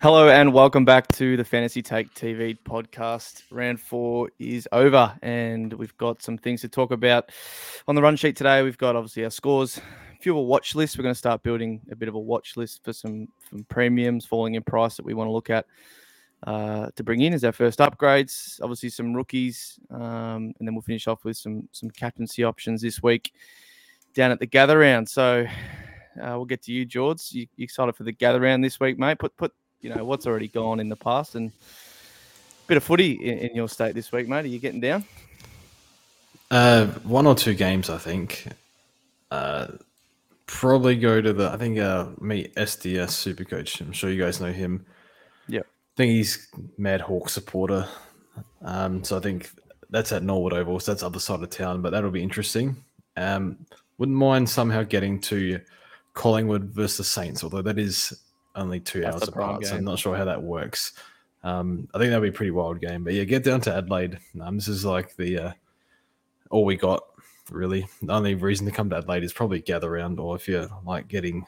Hello and welcome back to the Fantasy Take TV podcast. Round four is over, and we've got some things to talk about on the run sheet today. We've got obviously our scores, a few of a watch list. We're going to start building a bit of a watch list for some, some premiums falling in price that we want to look at uh, to bring in as our first upgrades. Obviously, some rookies, um, and then we'll finish off with some some captaincy options this week down at the gather round. So uh, we'll get to you, George. You, you excited for the gather round this week, mate? Put put you know what's already gone in the past and a bit of footy in, in your state this week, mate. Are you getting down? Uh, one or two games, I think. Uh, probably go to the. I think uh, meet SDS Super Coach. I'm sure you guys know him. Yeah. I think he's Mad Hawk supporter. Um, so I think that's at Norwood Oval. So that's other side of town, but that'll be interesting. Um, wouldn't mind somehow getting to Collingwood versus Saints, although that is only two That's hours apart. So I'm not sure how that works. Um, I think that'll be a pretty wild game. But yeah, get down to Adelaide. Um, this is like the uh, all we got really. The only reason to come to Adelaide is probably gather round, or if you're like getting,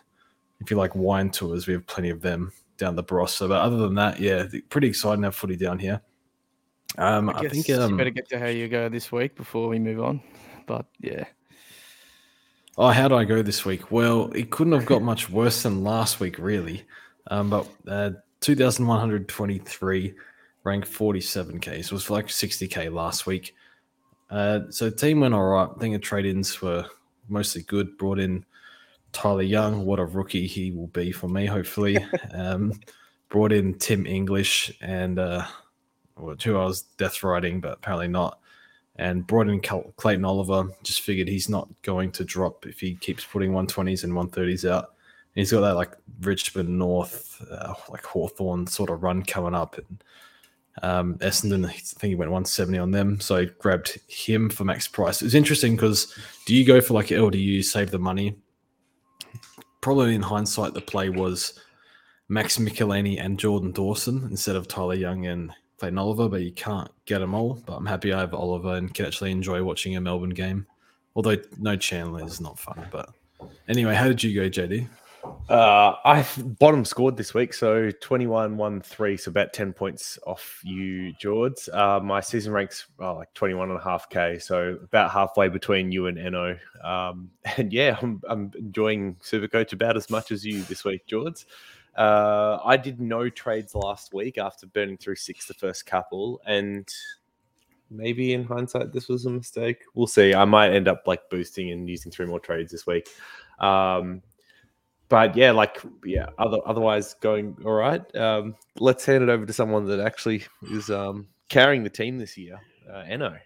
if you like wine tours, we have plenty of them down the Bros. So, but other than that, yeah, pretty exciting to have footy down here. Um, I, guess think you um, better get to how you go this week before we move on. But yeah, Oh, how do I go this week? Well, it couldn't have got much worse than last week, really. Um, but uh, 2,123 ranked 47k. So it was like 60k last week. Uh, so the team went all right. I think the trade ins were mostly good. Brought in Tyler Young. What a rookie he will be for me, hopefully. um, brought in Tim English and uh, well, who I was death riding, but apparently not and brought in Cal- Clayton Oliver. Just figured he's not going to drop if he keeps putting 120s and 130s out. And he's got that like Richmond North, uh, like Hawthorn sort of run coming up. And um, Essendon, I think he went 170 on them. So I grabbed him for max price. It was interesting because do you go for like LDU, save the money? Probably in hindsight, the play was Max Michalanney and Jordan Dawson instead of Tyler Young and Clayton Oliver, but you can't get them all. But I'm happy I have Oliver and can actually enjoy watching a Melbourne game. Although no Chandler is not fun. But anyway, how did you go, JD? Uh, I bottom scored this week, so 21 1 3, so about 10 points off you, George. Uh, my season ranks are like 21 and a half K, so about halfway between you and Eno. Um, and yeah, I'm, I'm enjoying Supercoach about as much as you this week, George. Uh, I did no trades last week after burning through six the first couple, and maybe in hindsight this was a mistake. We'll see. I might end up like boosting and using three more trades this week. Um, but yeah, like yeah, other otherwise going all right. Um, let's hand it over to someone that actually is um, carrying the team this year, uh, Eno.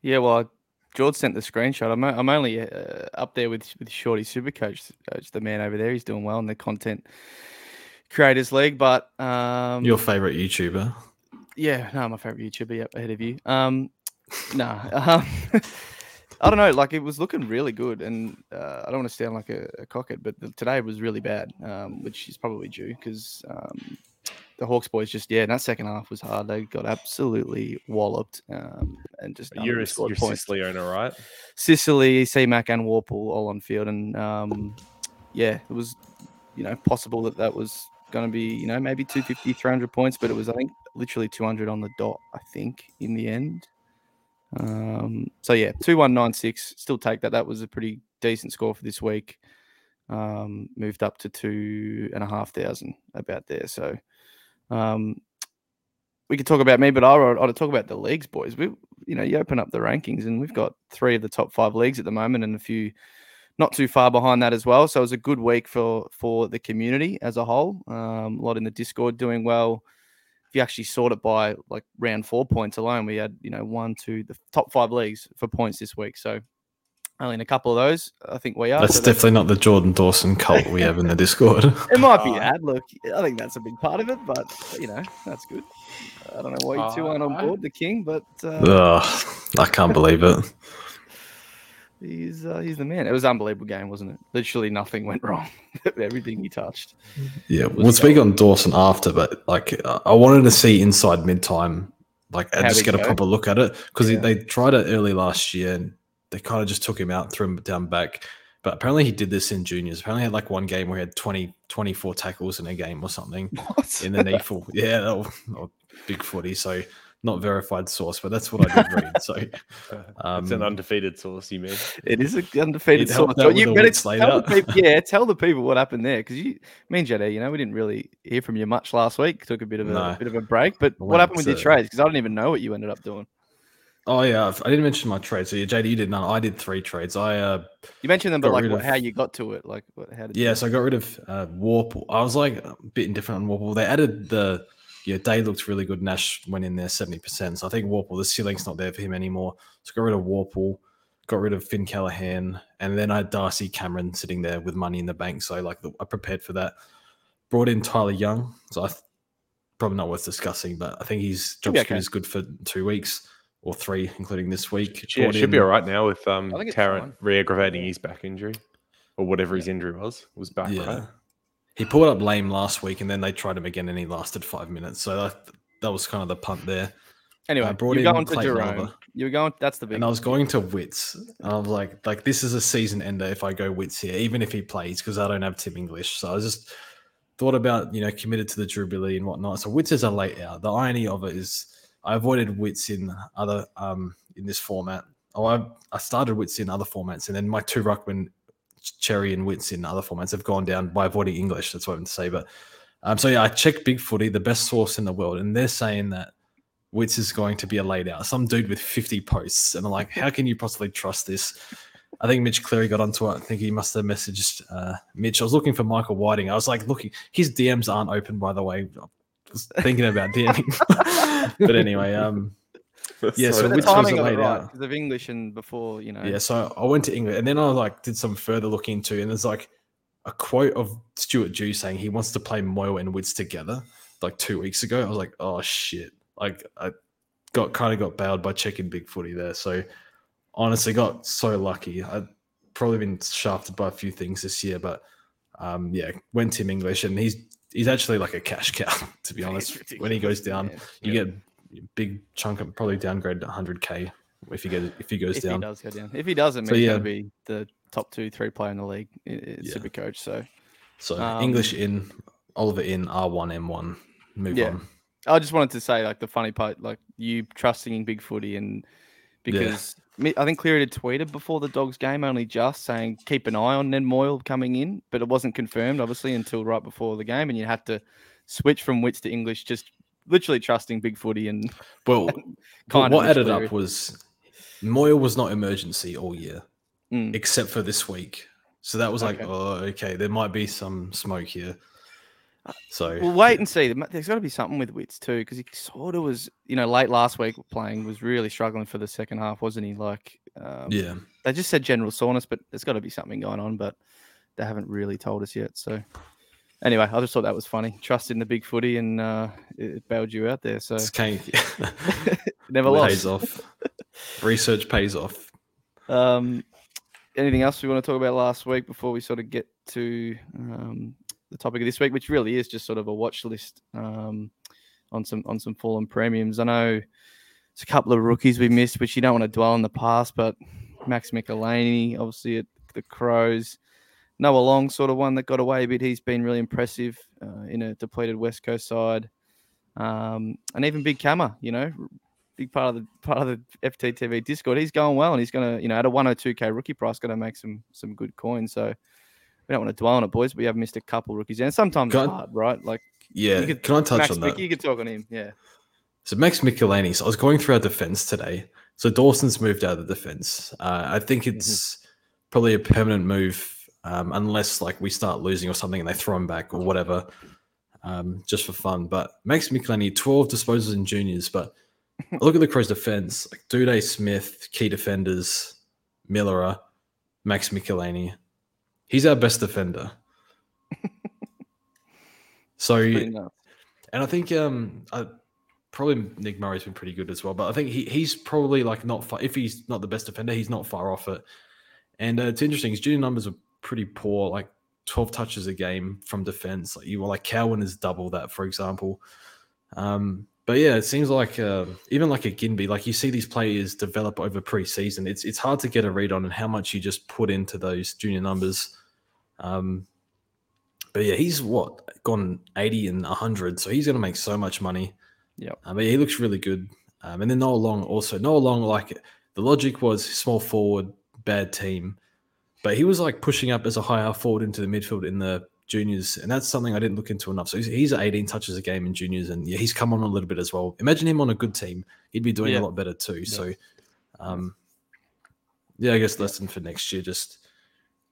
yeah. Well, George sent the screenshot. I'm, I'm only uh, up there with with Shorty Supercoach, Coach, the man over there. He's doing well in the content creators league. But um, Your favorite YouTuber? Yeah, no, my favorite YouTuber. Yep, ahead of you. Um, no, um, I don't know. Like it was looking really good, and uh, I don't want to sound like a, a cockhead, but the, today was really bad, um, which is probably due because um, the Hawks boys just yeah, that second half was hard. They got absolutely walloped, um, and just You're a, scored you're points. Sicily owner, right? Sicily, C-Mac, and Worpel all on field, and um, yeah, it was you know possible that that was going to be you know maybe 250, 300 points, but it was I think literally 200 on the dot. I think in the end. Um, so yeah, two one nine six. Still take that. That was a pretty decent score for this week. Um, moved up to two and a half thousand about there. So um, we could talk about me, but I ought to talk about the leagues, boys. We, you know, you open up the rankings, and we've got three of the top five leagues at the moment, and a few not too far behind that as well. So it was a good week for for the community as a whole. Um, a lot in the Discord doing well. If you actually sort it by like round four points alone, we had you know one, two, the top five leagues for points this week. So only in a couple of those, I think we are. That's So definitely not the Jordan Dawson cult we have in the Discord. it might be Uh, ad. Look, I think that's a big part of it, but you know that's good. I don't know why you two Uh, aren't on board, the king, but uh, Ugh, I can't believe it. he's uh, he's the man. It was an unbelievable game, wasn't it? Literally nothing went wrong. Everything he touched. Yeah, we'll speak going. on Dawson after, but like uh, I wanted to see inside mid time, like and just did get a proper look at it because Yeah. they tried it early last year and they kind of just took him out, threw him down back, But apparently he did this in juniors. Apparently he had like one game where he had 20, 24 tackles in a game or something What? in the NEFL. Yeah, that was, oh, big footy. So not verified source, but that's what I did read. So it's Um, an undefeated source, you mean? It is an undefeated source. So you better tell the people, yeah, tell the people what happened there because you, me and Jedi, you know, we didn't really hear from you much last week. Took a bit of a No. bit of a break, but I what happened with your trades? Because I don't even know what you ended up doing. Oh yeah, I've- didn't mention my trade. So yeah, JD, you did none. I did three trades. I uh, You mentioned them, but like what, of- how you got to it, like what, how did you yeah, you, so I got rid of uh, Worpel. I was like a bit indifferent on Worpel. They added the yeah, Day looked really good. Nash went in there seventy percent. So I think Worpel, the ceiling's not there for him anymore. So I got rid of Worpel, got rid of Finn Callaghan, and then I had Darcy Cameron sitting there with money in the bank. So like I prepared for that. Brought in Tyler Young. So I th- probably not worth discussing, but I think his job okay. is good for two weeks or three, including this week. Yeah, Brought should be all right now with um, I think it's Tarrant fine. re-aggravating his back injury or whatever his injury was. Was back Yeah. right. He pulled up lame last week, and then they tried him again, and he lasted five minutes. So that, that was kind of the punt there. anyway, I brought you're in going to Clayton Jerome. Oliver. You were going. That's the big. And I was going to Witts, and I was like, like this is a season ender if I go Witts here, even if he plays, because I don't have Tim English. So I just thought about you know committed to the Jubilee and whatnot. So Witts is a late out. The irony of it is I avoided Witts in other um in this format. Oh, I I started Witts in other formats, and then my two ruckman Xerri and Witts in other formats have gone down by avoiding English. That's what I'm to say. But um, so yeah, I checked Big Footy, the best source in the world, and they're saying that Witts is going to be a laid out. Some dude with 50 posts, and I'm like, how can you possibly trust this? I think Mitch Cleary got onto it. I think he must have messaged uh, Mitch. I was looking for Michael Whiting. I was like, looking, his DMs aren't open, by the way. I was thinking about DMing, but anyway, um, Yeah, so But which was it laid right out. because of English and before you know. Yeah, so I went to England and then I like did some further look into and there's like a quote of Stuart Dew saying he wants to play Moyle and Witts together like two weeks ago. I was like, oh shit. Like I got kind of got bailed by checking big footy there. So honestly got so lucky. I've probably been shafted by a few things this year, but um yeah, went Tim English and he's he's actually like a cash cow, to be honest. When he goes down, man. you get a big chunk of probably downgrade to 100k if he goes if he goes if down. he does go down. If he doesn't, So, he's yeah. going to be the top two, three player in the league, Yeah. super coach. So So Um, English in, Oliver in, R1, M1. Move Yeah. on. I just wanted to say, like, the funny part, like, you trusting in Big Footy, and because I think Cleary had tweeted before the Dogs game, only just saying keep an eye on Ned Moyle coming in, but it wasn't confirmed, obviously, until right before the game, and you had to switch from Witts to English, just literally trusting Big Footy and Well, what, kind what of added Cleary. up was Moyle was not emergency all year, Mm. except for this week. So that was like, Okay. oh, okay, there might be some smoke here. So We'll wait and see. There's got to be something with Witts too, because he sort of was, you know, late last week playing was really struggling for the second half, wasn't he? Like, um, yeah, they just said general soreness, but there's got to be something going on, but they haven't really told us yet. So, anyway, I just thought that was funny. Trust in the big footy, and uh, it, bailed you out there. So it's kind never pays lost. off. Research pays off. Um, anything else we want to talk about last week before we sort of get to um, the topic of this week, which really is just sort of a watch list um, on some on some fallen premiums. I know it's a couple of rookies we missed, which you don't want to dwell on the past, but Max Michalanney, obviously at the Crows. Noah Long, sort of one that got away a bit. He's been really impressive uh, in a depleted West Coast side, um, and even Big Cammer, you know, big part of the part of the FTTV Discord. He's going well, and he's going to, you know, at a 102k rookie price, going to make some some good coins. So we don't want to dwell on it, boys. But we have missed a couple rookies, and sometimes it's I- hard, right? Like Yeah, could- can I touch Max on that? Mickey, you could talk on him. Yeah, So Max Michalanney. So I was going through our defense today. So Dawson's moved out of the defense. Uh, I think Mm-hmm. it's probably a permanent move, um, unless like we start losing or something and they throw him back or whatever, um, just for fun. But Max Michalanney, twelve disposals in juniors. But look at the Crows' defense: like Doedee Smith, key defenders, Milera, Max Michalanney. He's our best defender. so and I think um I, probably Nick Murray's been pretty good as well. But I think he he's probably like not far if he's not the best defender, he's not far off it. And uh, it's interesting, his junior numbers are pretty poor, like 12 touches a game from defense. Like you were like Cowan is double that, for example. Um, but yeah, it seems like uh, even like a Ginbey, like you see these players develop over preseason. It's it's hard to get a read on and how much you just put into those junior numbers. Um, but yeah, he's what gone eighty and hundred, so he's going to make so much money. Yeah, uh, but he looks really good. Um, and then Noah Long also Noah Long like the logic was small forward, bad team, but he was like pushing up as a higher forward into the midfield in the juniors, and that's something I didn't look into enough. So he's, he's 18 touches a game in juniors, and yeah, he's come on a little bit as well. Imagine him on a good team; he'd be doing Yeah. a lot better too. So, um, yeah, I guess lesson for next year: just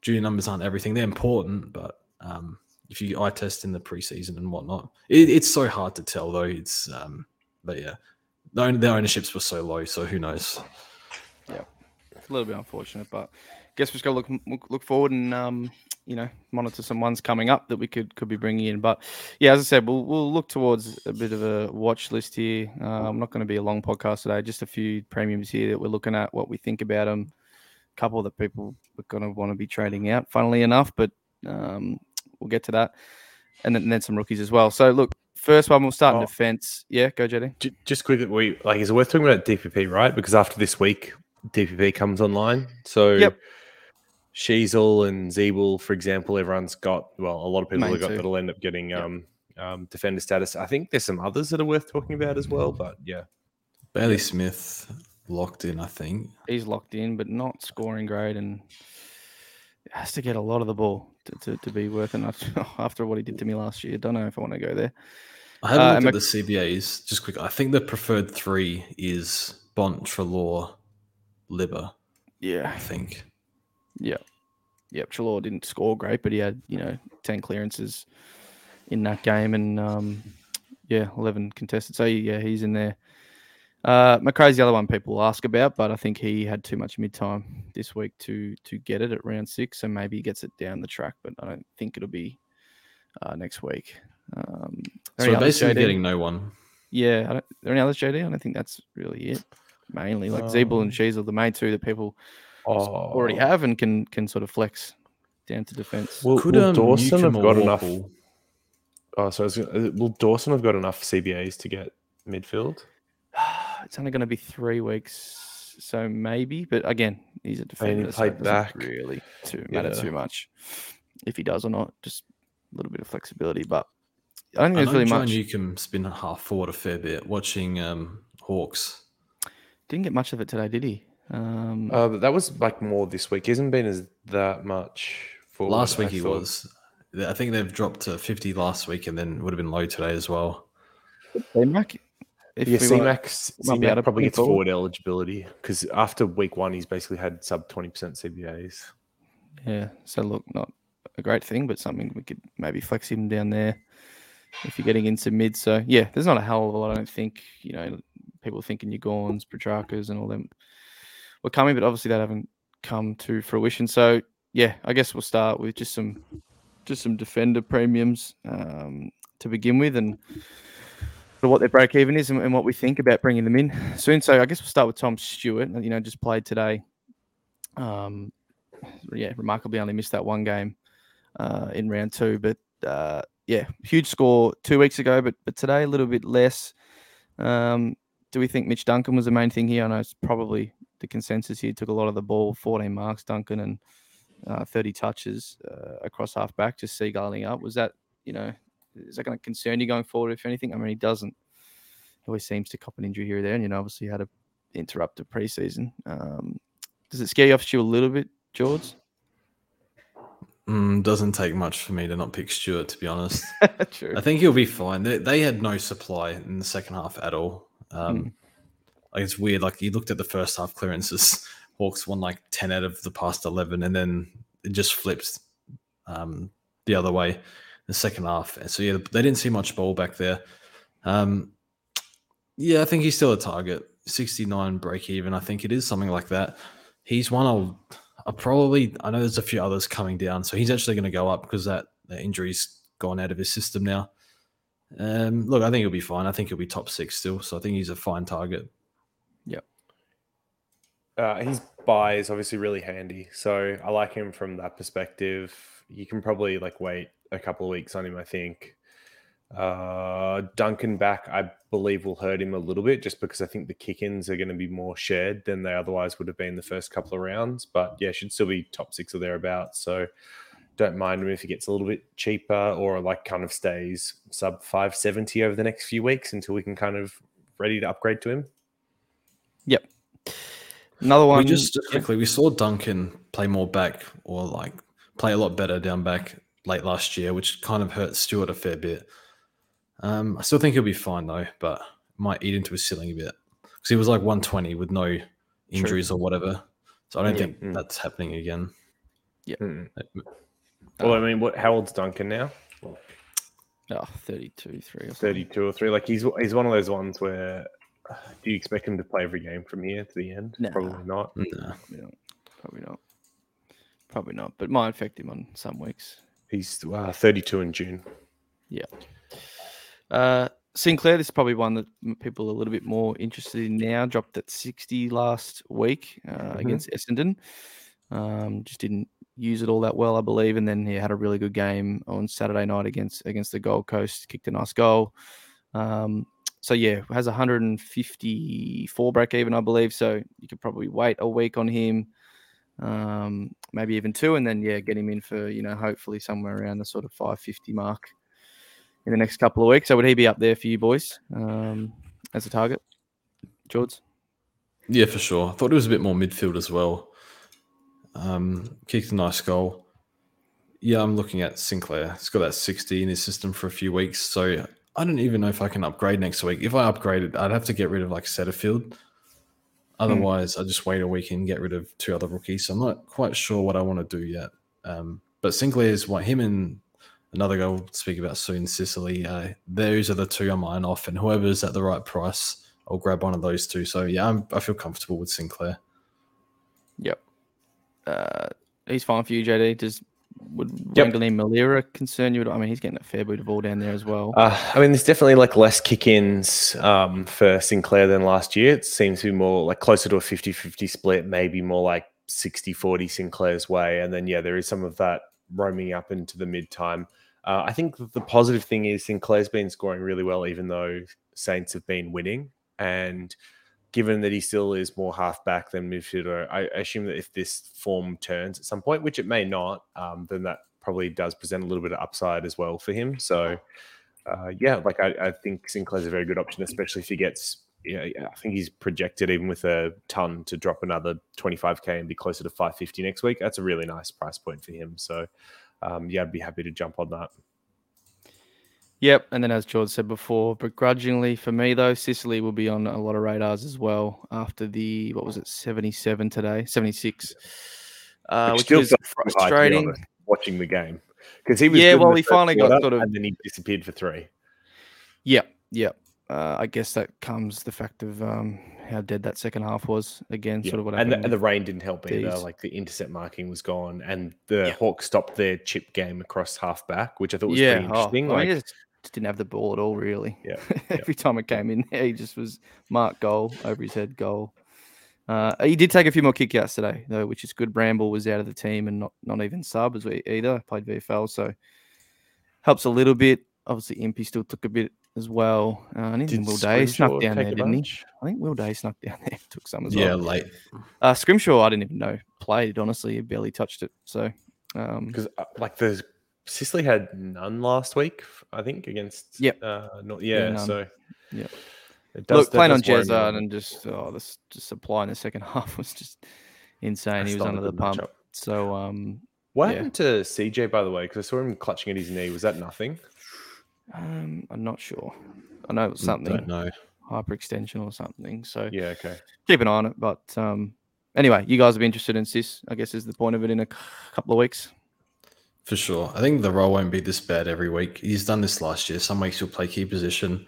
junior numbers aren't everything. They're important, but um, if you eye test in the preseason and whatnot, it, it's so hard to tell though. It's um, but yeah, the, their ownerships were so low, so who knows? Yeah, it's a little bit unfortunate, but I guess we've just got to look look, look forward and um, you know monitor some ones coming up that we could could be bringing in. But yeah, as I said, we'll we'll look towards a bit of a watch list here. Uh, I'm not going to be a long podcast today, just a few premiums here that we're looking at, what we think about them. A couple that people are going to want to be trading out, funnily enough, but um, we'll get to that, and then, and then some rookies as well. So look, first one we'll start in Oh. defense. Yeah, go JD. Just quickly, we like is it worth talking about DPP, right? Because after this week, DPP comes online. So Yep. Sheezel and Ziebell, for example, everyone's got well, a lot of people Main have got two. that'll end up getting Yep. um, um defender status. I think there's some others that are worth talking about as well, but yeah. Bailey Smith locked in, I think. he's locked in, but not scoring great, and has to get a lot of the ball to, to, to be worth enough after what he did to me last year. Don't know if I want to go there. I had a Uh, look and at the CBAs just quick. I think the preferred three is Bont, Treloar, Libber. Yeah, I think. yeah, yep. Treloar didn't score great, but he had you know ten clearances in that game, and um, yeah, eleven contested. So yeah, he's in there. Uh, Macrae's the other one people ask about, but I think he had too much mid time this week to to get it at round six, so maybe he gets it down the track, but I don't think it'll be uh, next week. Um, So any we're basically JD? getting no one. Yeah, I don't, are there any others, JD? I don't think that's really it. Mainly like Ziebell Um, and Sheezel, the main two that people Oh, already have and can can sort of flex down to defense. Well, Could will um, Dawson have got enough? Worpel- Oh, so I was gonna- uh, will Dawson have got enough CBAs to get midfield? It's only going to be three weeks, so maybe. But again, he's a defender. so played it doesn't back. really too matter Yeah. too much if he does or not. Just a little bit of flexibility, but I don't think I there's know really John much. can spin half forward a fair bit watching um, Hawks. Didn't get much of it today, did he? Um, Uh, but that was like more this week. He hasn't been as that much for Last week he was. I think they've dropped to 50 last week and then would have been low today as well. C-Mac, if Yeah, we wanna- CMAX, might be CMAC probably gets forward. forward eligibility because after week one, he's basically had sub 20% CBAs. Yeah. So look, not a great thing, but something we could maybe flex him down there if you're getting into mid. So yeah, there's not a hell of a lot. I don't think you know people thinking your Gorns, Petraccas, and all them were coming, but obviously that haven't come to fruition. So yeah, I guess we'll start with just some just some defender premiums um, to begin with, and what their break even is and, and what we think about bringing them in soon. So I guess we'll start with Tom Stewart. You know, just played today. Um, yeah, remarkably only missed that one game uh, in round two, but uh, yeah, huge score two weeks ago, but but today a little bit less. Um, do we think Mitch Duncan was the main thing here? I know it's probably the consensus here. Took a lot of the ball, 14 marks, Duncan, and uh, 30 touches uh, across half back, just seagulling up. Was that, you know, is that going to concern you going forward, if anything? I mean, he doesn't. He always seems to cop an injury here or there, and, you know, obviously had to interrupt a interrupted preseason. Um, does it scare you off you a little bit, George? Mm, doesn't take much for me to not pick Stewart, to be honest. True. I think he'll be fine. They, they had no supply in the second half at all. Um, like it's weird. Like you looked at the first half clearances, Hawks won like ten out of the past eleven, and then it just flipped um, the other way the second half. And so yeah, they didn't see much ball back there. Um, yeah, I think he's still a target. Sixty nine break even. I think it is something like that. He's one I'll, I'll probably. I know there's a few others coming down, so he's actually going to go up because that, that injury's gone out of his system now. Um, look, I think he'll be fine. I think he'll be top six still, so I think he's a fine target. Uh, his buy is obviously really handy, so I like him from that perspective. You can probably like wait a couple of weeks on him, I think. Uh, Duncan back, I believe, will hurt him a little bit just because I think the kick ins are going to be more shared than they otherwise would have been the first couple of rounds. But yeah, should still be top six or thereabouts. So don't mind him if he gets a little bit cheaper or like kind of stays sub 570 over the next few weeks until we can kind of ready to upgrade to him. Yep. Another one. We just, just quickly we saw Duncan play more back or like play a lot better down back late last year, which kind of hurt Stewart a fair bit. Um, I still think he'll be fine though, but might eat into his ceiling a bit because he was like 120 with no injuries or whatever. So I don't Yeah. think Mm. that's happening again. Mm. Well, I mean, what? How old's Duncan now? oh, 32, 3 or something. 32 or three. Like he's he's one of those ones where uh, do you expect him to play every game from here to the end? Nah. Probably not. Nah. Probably not. Probably not. Probably not. But might affect him on some weeks. He's uh, 32 in June. Yeah. Uh, Sinclair, this is probably one that people are a little bit more interested in now. Dropped at 60 last week uh, Mhm. against Essendon. Um, just didn't use it all that well, I believe. And then he had a really good game on Saturday night against against the Gold Coast. Kicked a nice goal. Um, so yeah, has 154 break even, I believe. So you could probably wait a week on him, um, maybe even two, and then yeah, get him in for you know hopefully somewhere around the sort of 550 mark in the next couple of weeks. So would he be up there for you boys um, as a target, George? Yeah, for sure. I thought it was a bit more midfield as well. Um, kicked a nice goal. Yeah, I'm looking at Sinclair. He's got that 60 in his system for a few weeks. So I don't even know if I can upgrade next week. If I upgraded, I'd have to get rid of like Setterfield. Otherwise, I just wait a week and get rid of two other rookies. So I'm not quite sure what I want to do yet. Um, but Sinclair is what him and another guy we'll speak about soon, Sicily. Uh, those are the two I'm eyeing off, and whoever's at the right price, I'll grab one of those two. So yeah, I'm, I feel comfortable with Sinclair. Yep. Uh, he's fine for you, JD. Does would Yep. Wanganeen-Milera concern you? I mean, he's getting a fair bit of ball down there as well. Uh, I mean, there's definitely like less kick-ins um, for Sinclair than last year. It seems to be more like closer to a 50-50 split, maybe more like 60-40 Sinclair's way. And then yeah, there is some of that roaming up into the mid-time. Uh, I think the positive thing is Sinclair's been scoring really well, even though Saints have been winning. And given that he still is more halfback than midfielder, I assume that if this form turns at some point, which it may not, um, then that probably does present a little bit of upside as well for him. So, uh, yeah, like I, I think Sinclair's a very good option, especially if he gets. I think he's projected even with a ton to drop another 25k and be closer to 550 next week. That's a really nice price point for him. So, um, yeah, I'd be happy to jump on that. Yep. And then, as George said before, begrudgingly for me though, Sicily will be on a lot of radars as well after the what was it, seventy-seven today, seventy-six, uh, Which is felt too high, to be frustrating. watching the game because he was Yeah, well, he finally got sort of- and then he disappeared for three. Yep, yep. Uh, I guess that comes the fact of um, how dead that second half was. Again, Yeah, sort of what and happened. the, and the rain didn't help either. Like the intercept marking was gone, and the Yeah. Hawks stopped their chip game across half back, which I thought was yeah, pretty interesting. Oh, I mean, just, just didn't have the ball at all, really. Yeah, Every time it came in there, he just was mark goal over his head goal. Uh, he did take a few more kickouts today, though, which is good. Bramble was out of the team and not not even sub as we either played VFL, so helps a little bit. Obviously, Impy still took a bit as well. Uh, and even Will Day snuck down there, didn't he? I think Will Day snuck down there, took some as Yeah, well. Yeah, late. Uh, Scrimshaw, I didn't even know played. Honestly, he barely touched it. So, um, because uh, like the Sicily had none last week, I think against. Yep. Uh, not, Yeah, yeah. so. Does, look, playing on does worry me a Jezza little and just oh, this just supply in the second half was just insane. he was under the pump. matchup. So, um, What yeah. happened to CJ by the way? Because I saw him clutching at his knee. Was that nothing? um, I'm not sure. I know it was something. Don't know. hyperextension or something. So Yeah. Okay. keep an eye on it. But um, anyway, you guys will be interested in this. I guess is the point of it in a couple of weeks. For sure. I think the role won't be this bad every week. He's done this last year. Some weeks he'll play key position.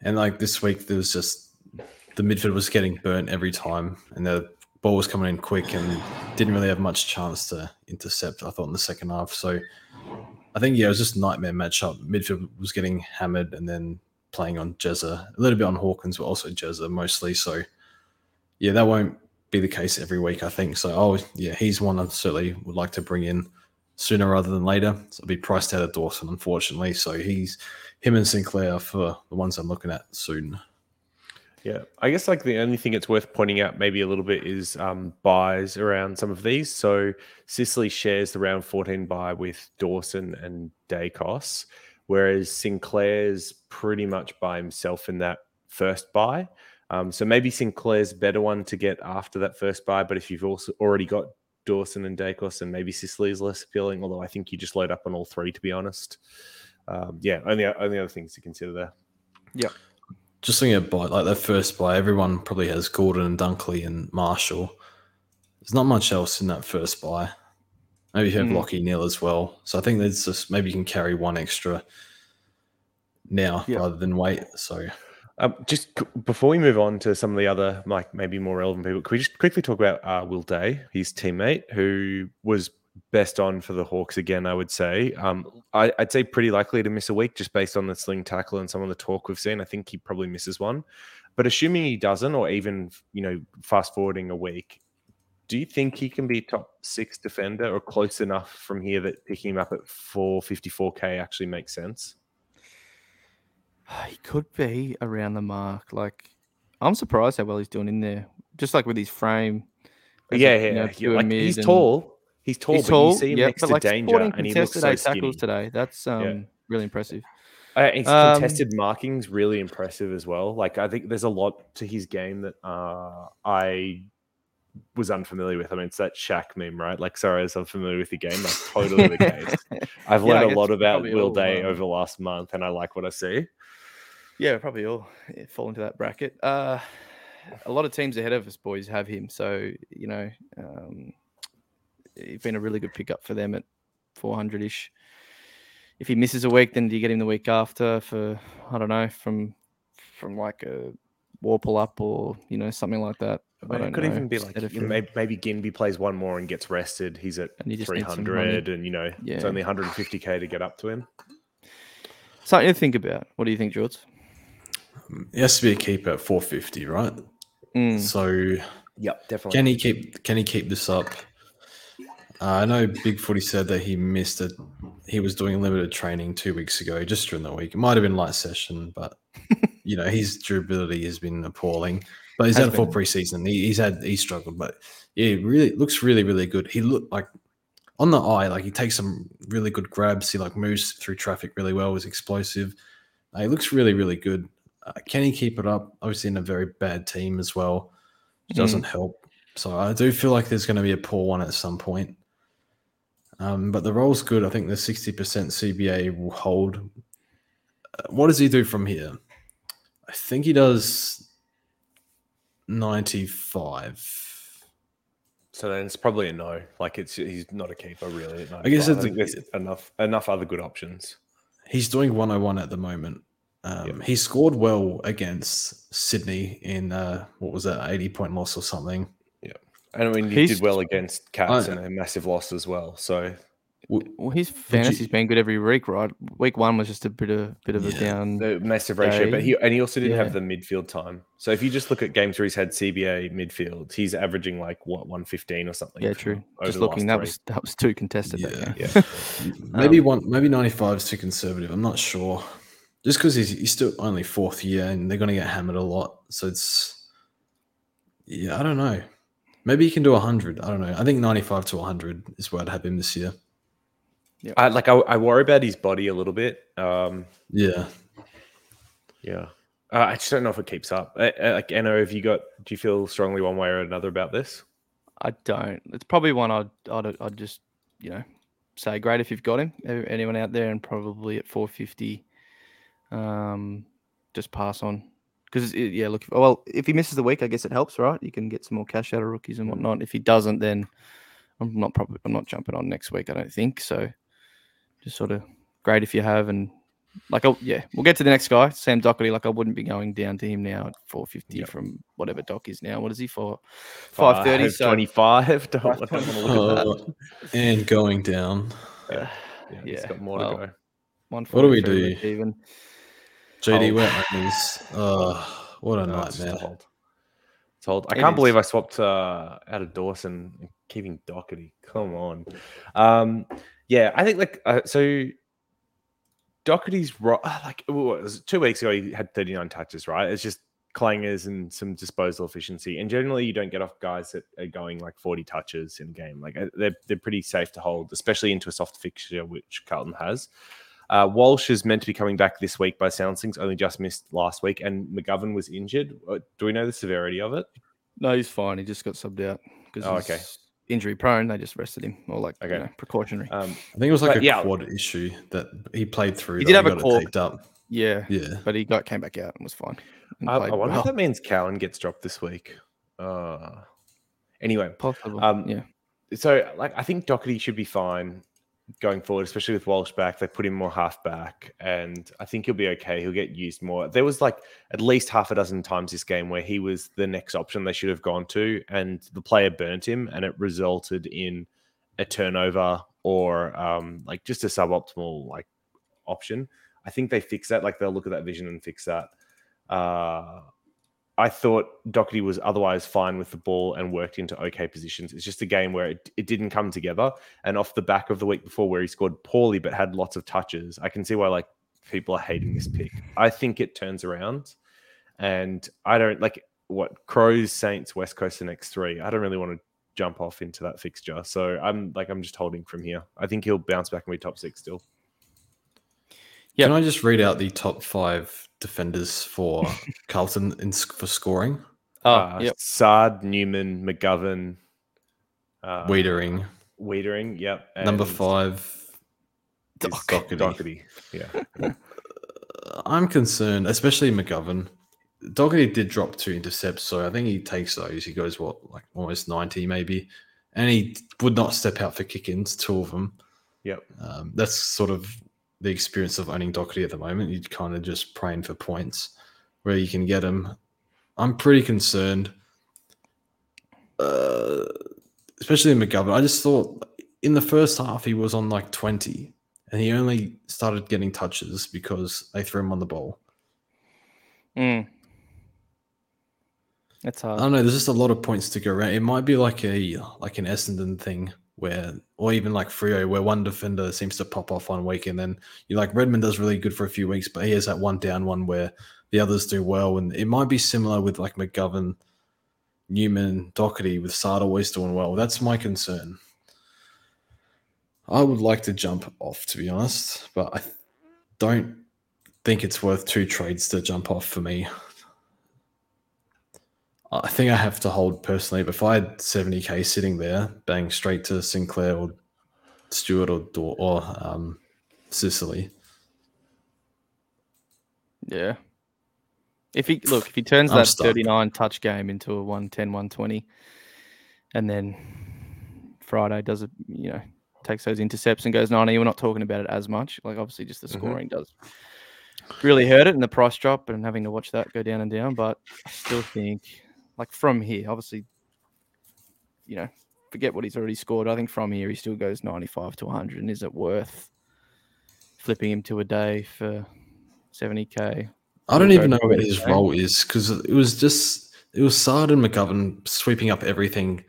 And like this week, there was just the midfield was getting burnt every time. And the ball was coming in quick and didn't really have much chance to intercept, I thought, in the second half. So I think, yeah, it was just a nightmare matchup. Midfield was getting hammered and then playing on Jezza, a little bit on Hawkins, but also Jezza mostly. So yeah, that won't be the case every week, I think. So, oh, yeah, he's one I certainly would like to bring in sooner rather than later. So, it'll be priced out of Dawson, unfortunately. So, he's him and Sinclair for the ones I'm looking at soon. Yeah, I guess like the only thing it's worth pointing out maybe a little bit is um, buys around some of these. So Sicily shares the round 14 buy with Dawson and Daicos, whereas Sinclair's pretty much by himself in that first buy. Um, so maybe Sinclair's better one to get after that first buy. But if you've also already got Dawson and Daicos, and maybe Sicily is less appealing, although I think you just load up on all three, to be honest. Um, yeah, only only other things to consider there. Yeah. just looking at buy, like their first buy, everyone probably has Gordon and Dunkley and Marshall. There's not much else in that first buy. Maybe you have mm. Lachie Neale as well. So I think there's just maybe you can carry one extra now yep. rather than wait. So um, just c- before we move on to some of the other like maybe more relevant people, could we just quickly talk about uh, Will Day, his teammate, who was best on for the Hawks again, I would say. Um, I, would say pretty likely to miss a week just based on the sling tackle and some of the talk we've seen. I think he probably misses one. But assuming he doesn't, or even you know, fast forwarding a week, do you think he can be top six defender or close enough from here that picking him up at 454k actually makes sense? He could be around the mark. Like, I'm surprised how well he's doing in there. Just like with his frame. Yeah, yeah. You know, like, he's and... tall, He's tall, he's tall, but you see him yeah, next to like danger, and he looks so tackles today. That's um, yeah. really impressive. Uh, his um, contested marking's really impressive as well. Like I think there's a lot to his game that uh, I was unfamiliar with. I mean, it's that Shaq meme, right? Like, sorry, I'm familiar with the game. That's totally the case. I've yeah, learned a lot about Will Day um, over the last month, and I like what I see. Yeah, probably all fall into that bracket. Uh, a lot of teams ahead of us, boys, have him. So you know, um, it's been a really good pickup for them at 400 ish. If he misses a week, then do you get him the week after for I don't know from from like a Worpel up or you know something like that. I, it could know. even be like you know, maybe, maybe Ginbey plays one more and gets rested. He's at and 300, and you know yeah. it's only 150k to get up to him. Something to think about. What do you think, George? He has to be a keeper at 450, right? Mm. So, yep, definitely. Can he keep? Can he keep this up? Uh, I know Big Footy said that he missed it. He was doing limited training two weeks ago, just during the week. It might have been light session, but you know his durability has been appalling. But he's has had a full preseason. He, he's had he struggled, but yeah, really looks really really good. He looked like on the eye, like he takes some really good grabs. He like moves through traffic really well. Was explosive. Uh, he looks really really good. Uh, can he keep it up? Obviously in a very bad team as well, which doesn't mm. help. So I do feel like there's going to be a poor one at some point. Um, but the role's good. I think the 60% CBA will hold. Uh, what does he do from here? I think he does 95. So then it's probably a no. Like it's he's not a keeper really. I guess I think there's enough enough other good options. He's doing 101 at the moment. Um, yep. He scored well against Sydney in uh, what was that 80 point loss or something. Yeah, and I mean, he did well against Cats and a massive loss as well. So, well, his fantasy's you, been good every week, right? Week one was just a bit of bit of yeah, a down, the massive ratio, day. but he and he also didn't yeah. have the midfield time. So if you just look at games where he's had CBA midfield, he's averaging like what one fifteen or something. Yeah, true. Just looking, that three. was that was too contested. Yeah, yeah. maybe um, one, maybe ninety five is too conservative. I'm not sure. Just because he's, he's still only fourth year and they're going to get hammered a lot, so it's yeah, I don't know. Maybe he can do 100. I don't know. I think 95 to 100 is where I'd have him this year. Yeah. I like I, I worry about his body a little bit. Um yeah. Yeah. Uh, I just don't know if it keeps up. Uh, uh, like Anna, have you got do you feel strongly one way or another about this? I don't. It's probably one I'd I'd, I'd just, you know, say great if you've got him. Anyone out there and probably at 450 um just pass on because yeah, look, well, if he misses the week, I guess it helps, right? You can get some more cash out of rookies and whatnot. If he doesn't, then I'm not probably I'm not jumping on next week. I don't think so. Just sort of great if you have, and like, oh yeah, we'll get to the next guy, Sam Docherty. Like, I wouldn't be going down to him now at 450 yep. from whatever Doc is now. What is he for? 530, so 25. Don't, don't uh, and going down. Yeah, yeah, yeah. got more well, to go. What do we do? Even JD. Wetlands. Oh, what a no, nightmare. Told. told. I it can't is. believe I swapped uh, out of Dawson and keeping Docherty. Come on. Um, yeah, I think like uh, so. Docherty's ro- like two weeks ago he had 39 touches, right? It's just clangers and some disposal efficiency. And generally, you don't get off guys that are going like 40 touches in a game. Like uh, they're they're pretty safe to hold, especially into a soft fixture, which Carlton has. Uh, Walsh is meant to be coming back this week by sounds things, only just missed last week, and McGovern was injured. Uh, Do we know the severity of it? No, he's fine. He just got subbed out because Oh, he's okay. injury prone. They just rested him, or like Okay. you know, precautionary. Um, I think it was like But a yeah. quad issue that he played through. He did have a got it cork. up. yeah, Yeah. but he got came back out and was fine. and I, I wonder well. if that means Cowan gets dropped this week. Uh, anyway, Possible. Um, yeah. so like I think Docherty should be fine going forward, especially with Walsh back. They put him more half back, and I think he'll be okay. He'll get used more. There was like at least half a dozen times this game where he was the next option they should have gone to, and the player burnt him, and it resulted in a turnover or um, like just a suboptimal like option. I think they fix that. Like they'll look at that vision and fix that. Uh, I thought Docherty was otherwise fine with the ball and worked into okay positions. It's just a game where it, it didn't come together. And off the back of the week before, where he scored poorly but had lots of touches, I can see why like people are hating this pick. I think it turns around, and I don't like what Crows, Saints, West Coast the next three. I don't really want to jump off into that fixture, so I'm like I'm just holding from here. I think he'll bounce back and be top six still. Yep. Can I just read out the top five defenders for Carlton in, for scoring? Oh, uh, yep. Saad, Newman, McGovern, uh, Weitering. Weitering, yep. Number five, is Docherty. Docherty. Yeah. I'm concerned, especially McGovern. Docherty did drop two intercepts, so I think he takes those. He goes what, like almost 90 maybe, and he would not step out for kick-ins, two of them. Yep. Um, that's sort of the experience of owning Docherty at the moment. You're kind of just praying for points where you can get them. I'm pretty concerned, uh, especially in McGovern. I just thought in the first half he was on like 20, and he only started getting touches because they threw him on the ball. Mm. That's I hard. don't know. There's just a lot of points to go around. It might be like a like an Essendon thing where, or even like Freo, where one defender seems to pop off one week, and then you like Redman does really good for a few weeks, but he has that one down one where the others do well, and it might be similar with like McGovern, Newman, Docherty, with Saad always doing well. That's my concern. I would like to jump off, to be honest, but I don't think it's worth two trades to jump off for me. I think I have to hold personally. But if I had 70k sitting there, bang straight to Sinclair or Stewart or Dor- or um, Sicily. Yeah. If he look, if he turns I'm that stuck. 39 touch game into a 110, 120, and then Friday does it, you know, takes those intercepts and goes 90, we're not talking about it as much. Like obviously just the Mhm. scoring does really hurt it and the price drop and having to watch that go down and down. But I still think like from here, obviously, you know, forget what he's already scored. I think from here he still goes 95 to 100. And is it worth flipping him to a day for 70k? I don't even know what his okay? role is because it was just it was Saad and McGovern sweeping up everything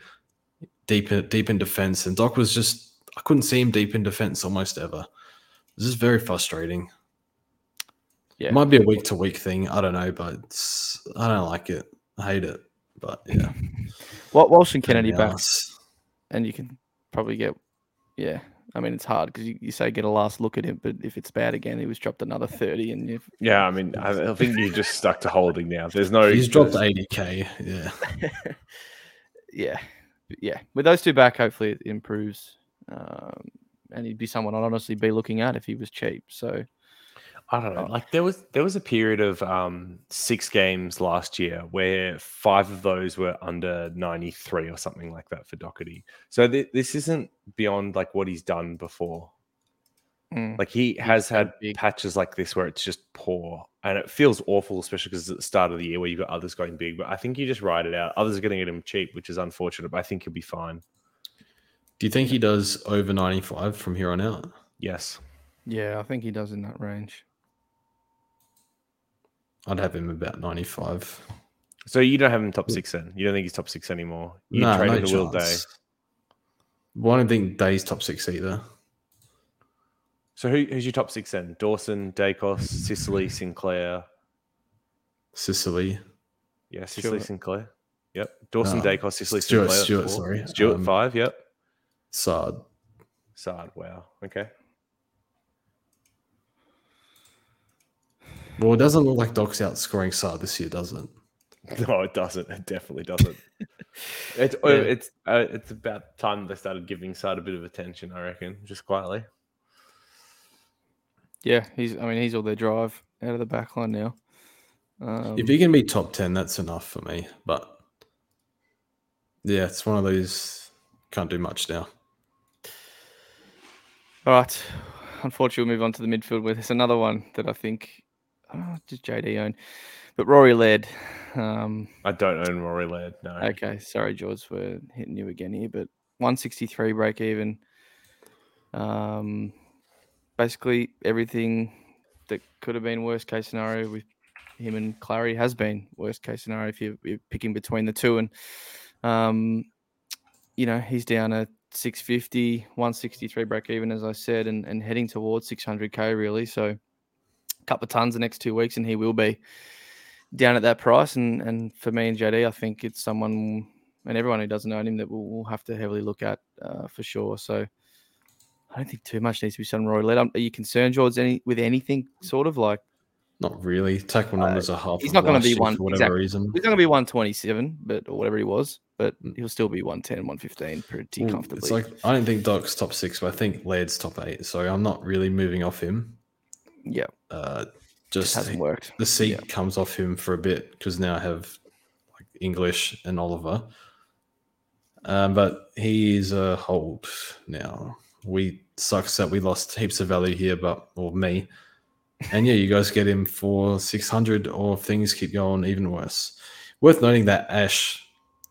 deep in, deep in defense, and Doc was just I couldn't see him deep in defense almost ever. This is very frustrating. Yeah. It might be a week to week thing. I don't know, but it's, I don't like it. I hate it. But yeah, Well, Walsh and Kennedy Pain back, and you can probably get, yeah. I mean, it's hard because you, you say get a last look at him, but if it's bad again, he was dropped another 30, and you've, Yeah, I mean, I, I think you're just stuck to holding now. There's no. He's dropped 80k. Yeah. yeah, yeah. With those two back, hopefully it improves, um, and he'd be someone I'd honestly be looking at if he was cheap. So I don't know. Oh. Like there was there was a period of um six games last year where five of those were under 93 or something like that for Docherty. So th- this isn't beyond like what he's done before. mm, Like he has had big. patches like this where it's just poor and it feels awful, especially because it's at the start of the year where you've got others going big. But I think you just ride it out. Others are going to get him cheap, which is unfortunate, but I think he'll be fine. Do you think he does over 95 from here on out? Yes. yeah, I think he does in that range. I'd have him about 95. So you don't have him top six then? You don't think he's top six anymore? You Nah, traded no to Will Day. chance. Well, I don't think Day's top six either. So who, who's your top six then? Dawson, Daicos, Sicily, Sinclair. Sicily. Yeah, Sicily, Stewart. Sinclair. Yep. Dawson, Uh, Daicos, Sicily, Stewart, Sinclair. that's Stewart, sorry. Stewart, Um, five. Yep. Saad. Saad. Wow. Okay. Well, it doesn't look like Doc's outscoring Saad this year, does it? No, it doesn't. It definitely doesn't. it's oh, Yeah. it's uh, it's about time they started giving Saad a bit of attention. I reckon, just quietly. Yeah, he's. I mean, he's all their drive out of the back line now. Um, if he can be top 10, that's enough for me. But yeah, it's one of those can't do much now. all right, unfortunately, we'll move on to the midfield with it's another one that I think oh, just JD own, but Rory Laird. Um, I don't own Rory Laird. No. Okay, sorry, George, we're hitting you again here, but 163 break even. Um, basically everything that could have been worst case scenario with him and Clary has been worst case scenario if you're, you're picking between the two. And, um, you know, he's down at 650, 163 break even, as I said, and, and heading towards 600k really. So couple of tons the next two weeks, and he will be down at that price. And and for me and JD, I think it's someone and everyone who doesn't own him that we'll, we'll have to heavily look at uh, for sure. So I don't think too much needs to be said on Rory Laird. Are you concerned, George, any with anything sort of like Not really. Tackle numbers are half. he's not gonna be one- for whatever exactly. reason. he's not going to be 127, but or whatever he was, but Mm. he'll still be 110, 115 pretty Well, comfortably. It's like I don't think Doc's top six, but I think Laird's top eight. So I'm not really moving off him. Yeah, Uh, just just hasn't worked. the seat Yeah. comes off him for a bit because now I have like English and Oliver. Um, but he is a hold now. We sucks that we lost heaps of value here, but or me. And yeah, you guys get him for six hundred, or things keep going even worse. Worth noting that Ash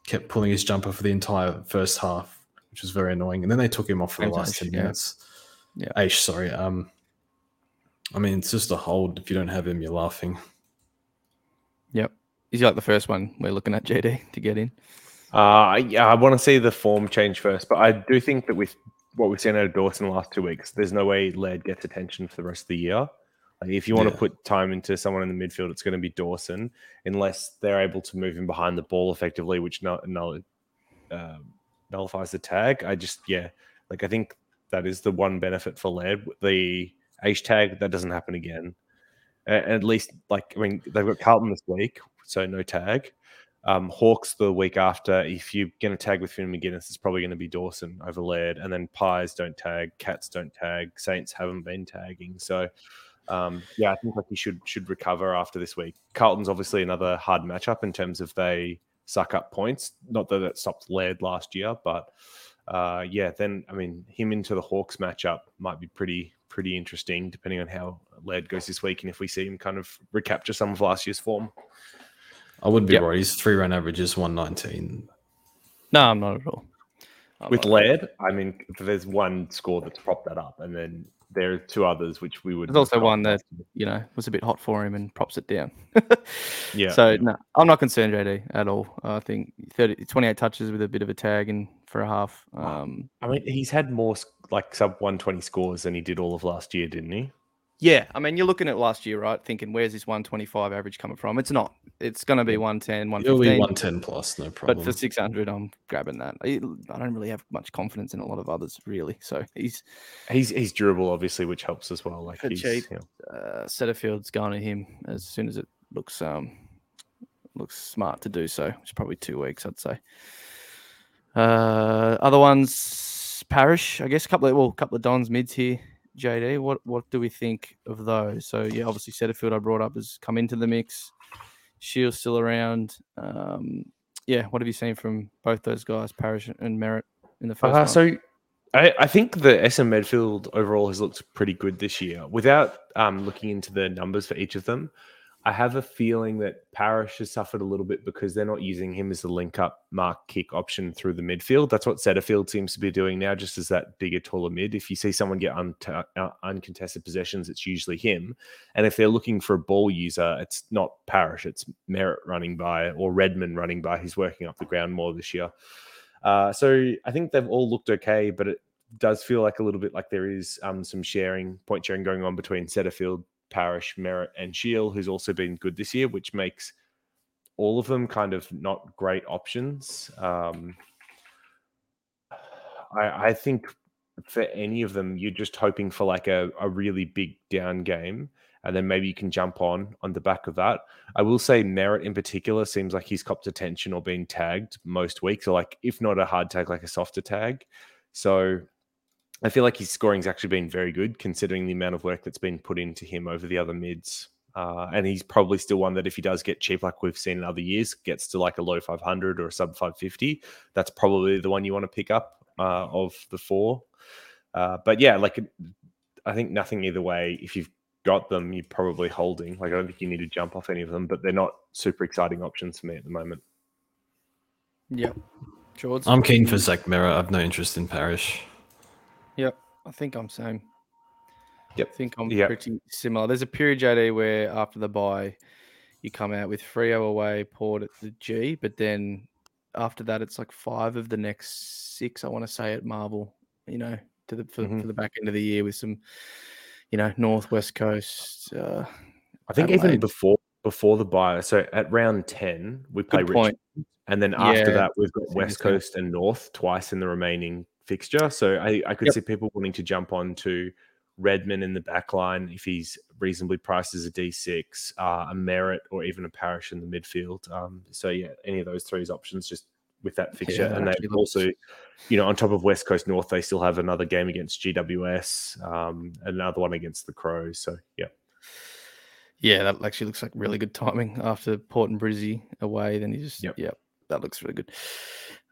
kept pulling his jumper for the entire first half, which was very annoying. And then they took him off for the last ten yeah. minutes. Yeah. Ash, sorry. Um, I mean, it's just a hold. If you don't have him, you're laughing. Yep, he's like the first one we're looking at JD to get in. Uh, yeah, I want to see the form change first, but I do think that with what we've seen out of Dawson the last two weeks, there's no way Laird gets attention for the rest of the year. Like if you want Yeah. to put time into someone in the midfield, it's going to be Dawson, unless they're able to move him behind the ball effectively, which no, no, uh, nullifies the tag. I just yeah, like I think that is the one benefit for Laird. The Tag that doesn't happen again. A- at least like I mean they've got Carlton this week, so no tag. Um, Hawks the week after. If you're going to tag with Finn Maginness, it's probably going to be Dawson over Laird, and then Pies don't tag, Cats don't tag, Saints haven't been tagging. So, um, yeah, I think like he should should recover after this week. Carlton's obviously another hard matchup in terms of they suck up points. Not that it stopped Laird last year, but uh, yeah, then I mean him into the Hawks matchup might be pretty pretty interesting depending on how Laird goes this week and if we see him kind of recapture some of last year's form. I wouldn't be Yep. worried. His three run average is 119. No, I'm not at all. I'm with not. Laird, I mean, there's one score that's propped that up, and then there are two others which we would. There's also one that you know was a bit hot for him and props it down. Yeah. So no, I'm not concerned, JD, at all. I think 30, 28 touches with a bit of a tag in for a half. Um, I mean, he's had more like sub 120 scores than he did all of last year, didn't he? yeah, I mean, you're looking at last year, right? Thinking, where's this 125 average coming from? It's not. It's going to be 110, It'll be 115. 110 plus, no problem. But for 600, I'm grabbing that. I, I don't really have much confidence in a lot of others, really. So he's He's he's durable, obviously, which helps as well. Like For he's cheap. you know, uh, Setterfield's going to him as soon as it looks um looks smart to do so. It's probably two weeks, I'd say. Uh, other ones, Parish, I guess. A couple of well, a couple of Dons mids here. JD, what what do we think of those? So yeah, obviously Setterfield I brought up has come into the mix. Shiel's still around. Um, yeah, what have you seen from both those guys, Parish and Merrett, in the first? Uh, so I, I think the SM Medfield overall has looked pretty good this year. Without um, looking into the numbers for each of them, I have a feeling that Parish has suffered a little bit because they're not using him as the link up mark kick option through the midfield. That's what Setterfield seems to be doing now, just as that bigger, taller mid. If you see someone get uh, uncontested possessions, it's usually him. And if they're looking for a ball user, it's not Parish, it's Merrett running by or Redman running by. He's working up the ground more this year. Uh, so I think they've all looked okay, but it, does feel like a little bit like there is um, some sharing, point sharing going on between Setterfield, Parish, Merrett, and Shiel, who's also been good this year, which makes all of them kind of not great options. Um, I, I think for any of them, you're just hoping for like a, a really big down game. And then maybe you can jump on on the back of that. I will say Merrett in particular seems like he's copped attention or been tagged most weeks, or like if not a hard tag, like a softer tag. So I feel like his scoring's actually been very good considering the amount of work that's been put into him over the other mids. Uh, and he's probably still one that if he does get cheap, like we've seen in other years, gets to like a low 500 or a sub 550, that's probably the one you want to pick up uh, of the four. Uh, but yeah, like I think nothing either way. If you've got them, you're probably holding. Like I don't think you need to jump off any of them, but they're not super exciting options for me at the moment. Yep. George. I'm keen for Zach Merrett. I've no interest in Parish. Yep. I think I'm same. Yep. I think I'm Yep. pretty similar. There's a period, JD, where after the buy, you come out with Freo away, Port at the G, but then after that, it's like five of the next six, I want to say, at Marvel, you know, to the for, Mhm. for the back end of the year with some, you know, Northwest Coast. Uh, I think even before before the buy, so at round 10, we play Good point. Richmond. And then after Yeah, that, we've got West. Coast and North twice in the remaining fixture. So I, I could Yep. see people wanting to jump on to Redman in the back line if he's reasonably priced as a D6, uh, a Merrett, or even a Parish in the midfield. Um, so yeah, any of those three is options just with that fixture. that and they also, you know, on top of West Coast North, they still have another game against GWS, um, another one against the Crows. So yeah. Yeah, that actually looks like really good timing after Port and Brizzy away. Then you just, Yep. yep, that looks really good.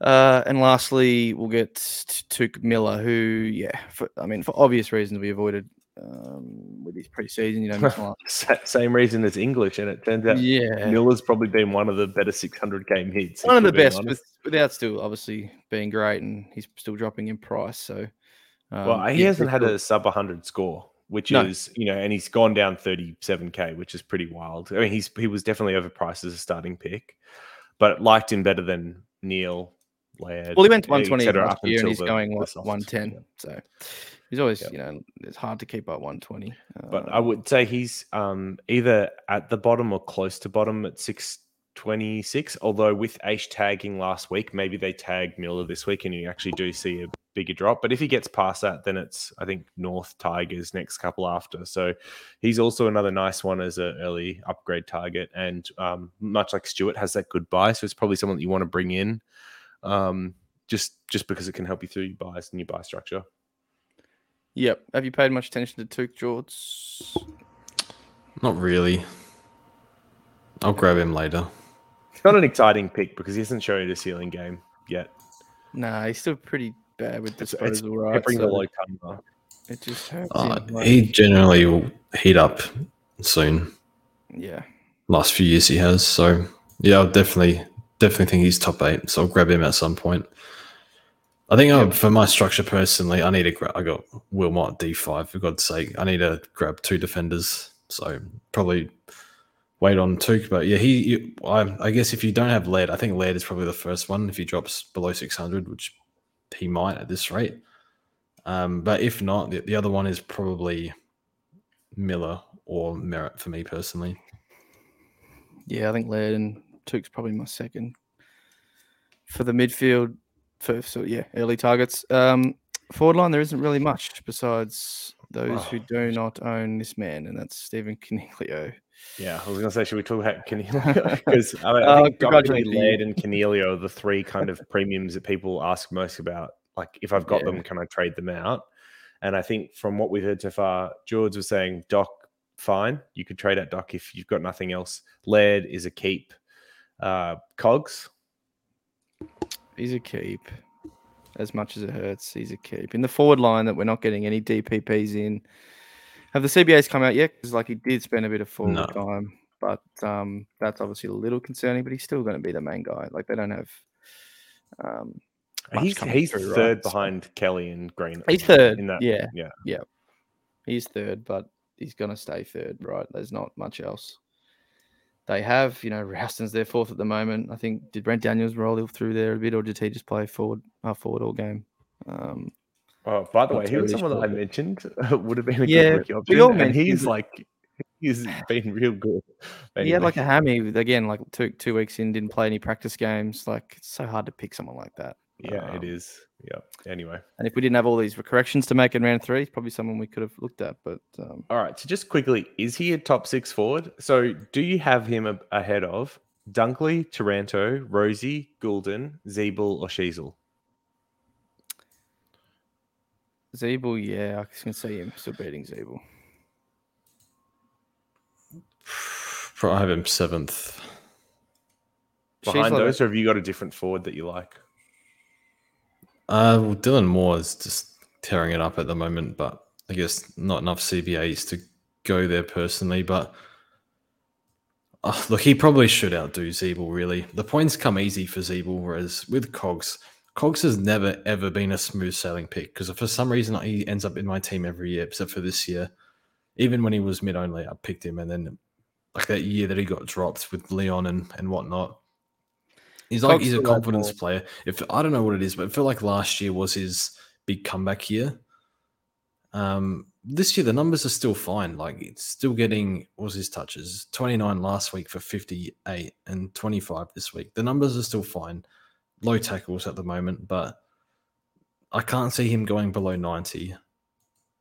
Uh, and lastly, we'll get to Touk Miller, who, yeah, for, I mean, for obvious reasons, we avoided um, with his preseason. You know, missing a lot. Sa- Same reason as English, and it turns out yeah, Miller's probably been one of the better 600 game hits. one of the best, with, without still obviously being great, and he's still dropping in price. So, um, well, he yeah, hasn't had cool. a sub 100 score, which No. is you know, and he's gone down 37k, which is pretty wild. I mean, he's he was definitely overpriced as a starting pick, but liked him better than Neale. Laird, Well, he went to 120 cetera, last year, and he's the- going what 110. Yeah. So he's always, Yeah. you know, it's hard to keep up 120. But I Um, would say he's um, either at the bottom or close to bottom at 626. Although with H tagging last week, maybe they tag Miller this week and you actually do see a bigger drop. But if he gets past that, then it's, I think, North Tigers next couple after. So he's also another nice one as an early upgrade target. And um, much like Stewart has that good buy. So it's probably someone that you want to bring in. Um, just just because it can help you through your buys and your buy structure. Yep. Have you paid much attention to Touk George? Not really. I'll grab him later. It's not an exciting pick because he hasn't shown a ceiling game yet. Nah, he's still pretty bad with It's, it's disposal, right? peppering the So low number. it just hurts Uh, him. like- he generally will heat up soon. yeah. Last few years he has. So yeah, I'll definitely definitely think he's top eight. So I'll grab him at some point. I think uh, for my structure personally, I need to grab. I got Wilmot D five for God's sake. I need to grab two defenders. So probably wait on Touk. But yeah, he. You, I, I guess if you don't have Laird, I think Laird is probably the first one. If he drops below six hundred, which he might at this rate. Um, but if not, the, the other one is probably Miller or Merrett for me personally. Yeah, I think Laird and Touk's probably my second. For the midfield, for so yeah, early targets. Um, forward line, there isn't really much besides those who Oh. do not own this man, and that's Stephen Coniglio. Yeah, I was going to say, should we talk about Coniglio? Because I, mean, I Uh, think Docherty, congratulations. Laird, and Coniglio are the three kind of premiums that people ask most about. Like, if I've got Yeah. them, can I trade them out? And I think from what we've heard so far, George was saying, Doc, fine. You could trade out Doc if you've got nothing else. Laird is a keep. Uh, Cogs, He's a keep. As much as it hurts, he's a keep. In the forward line that we're not getting any DPPs in. Have the CBAs come out yet? Because like he did spend a bit of forward No. time, but um, that's obviously a little concerning. But he's still going to be the main guy. Like they don't have. Um, he's he's through, right? third So- behind Kelly and Green. He's third. In that, yeah, yeah. he's third, but he's going to stay third, right? There's not much else. They have, you know, Rowston's their fourth at the moment. I think did Brent Daniels roll through there a bit, or did he just play forward, uh, forward all game? Um, Oh, by the Not way, he was someone that I mentioned would have been a Yeah, good rookie option, and he's like he's been real good. He had like a hammy again, like two two weeks in, didn't play any practice games. Like it's so hard to pick someone like that. yeah, it um, is. Yeah. Anyway, And if we didn't have all these corrections to make in round three, it's probably someone we could have looked at. But um, all right. So just quickly, is he a top six forward? So do you have him a- ahead of Dunkley, Taranto, Rosie, Gulden, Ziebell, or Sheezel? Ziebell, yeah, I can see him still beating Ziebell. Pro- I have him seventh. Behind Sheezel- those, or have you got a different forward that you like? Uh, well, Dylan Moore is just tearing it up at the moment, but I guess not enough CBAs to go there personally. But uh, look, he probably should outdo Ziebell, really. The points come easy for Ziebell, whereas with Cogs, Cogs has never, ever been a smooth sailing pick because for some reason he ends up in my team every year, except for this year. Even when he was mid only, I picked him. And then, like that year that he got dropped with Leon and, and whatnot, He's like Cogs he's a confidence player. If I don't know what it is, but I feel like last year was his big comeback year. Um, this year the numbers are still fine. Like it's still getting what was his touches? Twenty nine last week for fifty eight and twenty five this week. The numbers are still fine. Low tackles at the moment, but I can't see him going below ninety.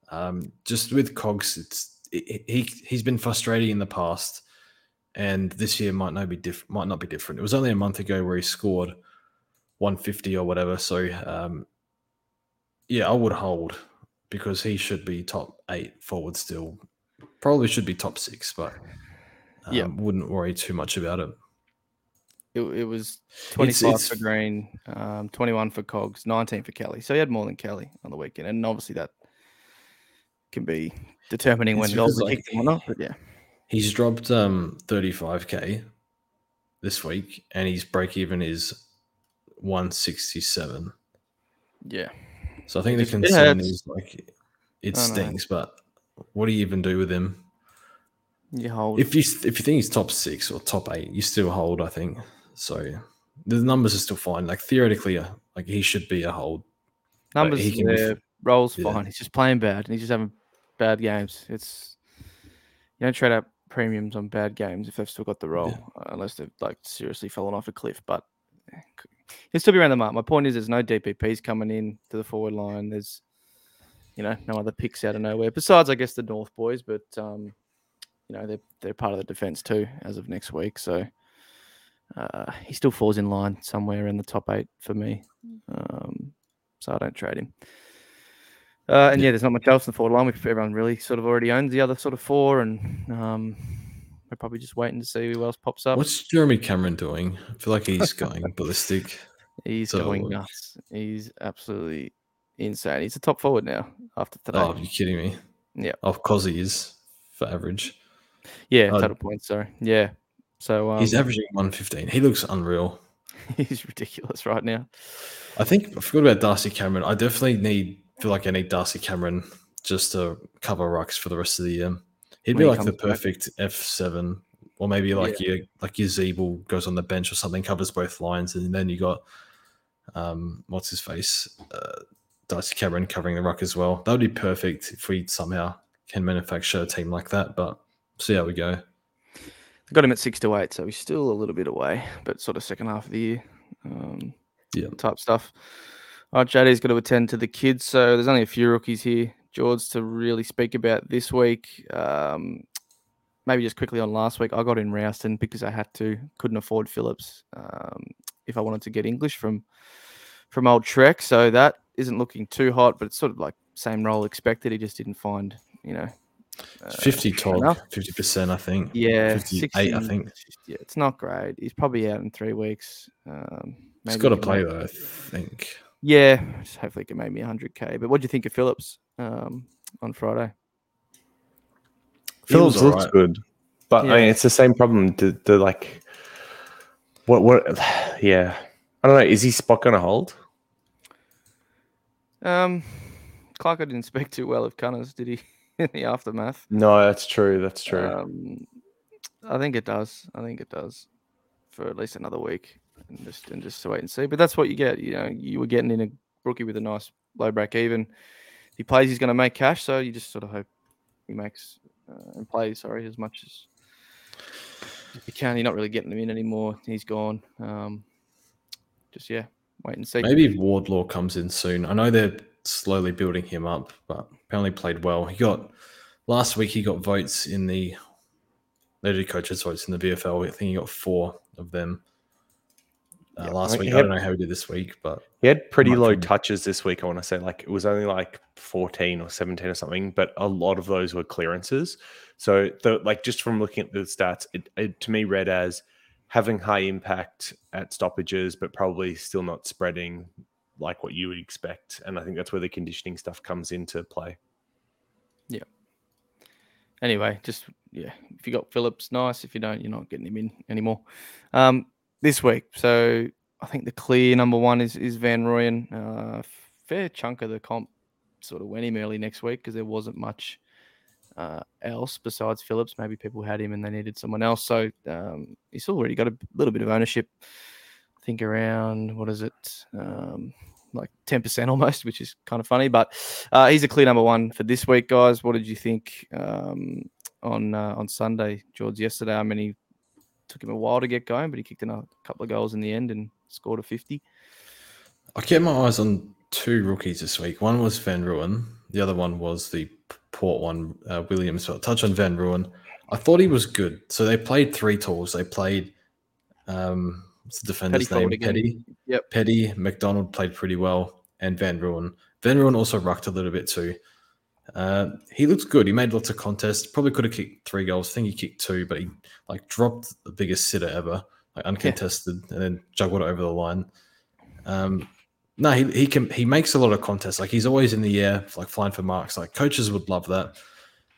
Um, just with Cogs, it's he he- he's been frustrating in the past and this year might not be diff- might not be different. It was only a month ago where he scored 150 or whatever. So um, yeah, I would hold because he should be top eight forward still. Probably should be top six, but um, Yeah. wouldn't worry too much about it. It, it was 25 it's- for Green, um, 21 for Cogs, 19 for Kelly. So he had more than Kelly on the weekend. And obviously that can be determining when goals like, kicked or not. But yeah. He's dropped um 35k this week, and his break even is 167. Yeah. So I think the concern is like it stinks, but what do you even do with him? You hold. If you if you think he's top six or top eight, you still hold. I think so. The numbers are still fine. Like theoretically, uh, like he should be a hold. Numbers he can rolls yeah. fine. He's just playing bad and he's just having bad games. It's you don't trade up premiums on bad games if they've still got the role, uh, unless they've like seriously fallen off a cliff. But eh, he'll still be around the mark. My point is, there's no DPPs coming in to the forward line. There's you know no other picks out of nowhere besides I guess the North boys, but um, you know they're they're part of the defense too as of next week. So uh, he still falls in line somewhere in the top eight for me. Um, so I don't trade him. Uh, and yeah, there's not much else in the forward line. Everyone really sort of already owns the other sort of four, and um, we're probably just waiting to see who else pops up. What's Jeremy Cameron doing? I feel like he's going ballistic. He's so- going nuts. He's absolutely insane. He's a top forward now after today. Oh, are you kidding me? Yeah. Oh, cause he is for average. yeah, uh, total points. Sorry. Yeah. So um, he's averaging 115. He looks unreal. he's ridiculous right now. I think I forgot about Darcy Cameron. I definitely need feel like I need Darcy Cameron just to cover rucks for the rest of the year. He'd When be he like the perfect F seven, or maybe like your like your Ziebell goes on the bench or something, covers both lines, and then you got um what's his face, uh, Darcy Cameron covering the ruck as well. That would be perfect if we somehow can manufacture a team like that. But see how we go. Got him at six to eight, so he's still a little bit away, but sort of second half of the year. Um, Yeah. type stuff. All right, JD's got to attend to the kids, so there's only a few rookies here, George, to really speak about this week. Um, maybe just quickly on last week, I got in Rowston because I had to, couldn't afford Phillips um, if I wanted to get English from from old Trek. So that isn't looking too hot, but it's sort of like same role expected. He just didn't find, you know, uh, Fifty Todd, enough. fifty percent, I think. Yeah, 58, I think. Yeah, it's not great. He's probably out in three weeks. Um, He's maybe got to play make- though. I think. Yeah, just hopefully he can make me 100k. But what do you think of Phillips um, on Friday? He Phillips looks alright. good, but I mean, it's the same problem. The, the like, what what? Yeah, I don't know. Is he spot going to hold? Um, Clark, I didn't speak too well of Cunners, did he? in the aftermath. No, that's true. That's true. Um, I think it does. I think it does for at least another week, and just and just to wait and see. But that's what you get. You know, you were getting in a rookie with a nice low break even. If he plays, he's going to make cash. So you just sort of hope he makes uh, and plays. Sorry, as much as he can. You're not really getting him in anymore. He's gone. Um, just yeah, wait and see. Maybe Wardlaw comes in soon. I know they're slowly building him up, but apparently played well. He got last week. He got votes in the they coaches votes in the VFL. I think he got four of them uh, Yeah, last like, week. he I don't know how he did this week, but He had pretty low from- touches this week. I want to say, like it was only like fourteen or seventeen or something, but a lot of those were clearances. So, the like just from looking at the stats, it, it to me read as having high impact at stoppages, but probably still not spreading like what you would expect. And I think that's where the conditioning stuff comes into play. Yeah. Anyway, just yeah, if you got Phillips, nice. If you don't, you're not getting him in anymore. Um, this week, so I think the clear number one is is Van Rooyen. Uh, fair chunk of the comp sort of went him early next week because there wasn't much uh, else besides Phillips. Maybe people had him and they needed someone else. So um, he's already got a little bit of ownership. Think around what is it? Um, like 10% almost, which is kind of funny. But uh, he's a clear number one for this week, guys. What did you think um, on uh, on Sunday, George? Yesterday, I mean, he took him a while to get going, but he kicked in a couple of goals in the end and scored a 50. I kept my eyes on two rookies this week. One was Van Rooyen. The other one was the Port one, uh, Williams. So touch on Van Rooyen. I thought he was good. So they played three tools. They played, um, what's the defender's forward name? Petty. Yep. Petty, McDonald played pretty well, and Van Rooyen. Van Rooyen also rucked a little bit too. Uh, he looks good. He made lots of contests. Probably could have kicked three goals. I think he kicked two, but he like dropped the biggest sitter ever, like uncontested, and then juggled it over the line. Um, no, he, he can he makes a lot of contests. Like he's always in the air, like flying for marks. Like coaches would love that.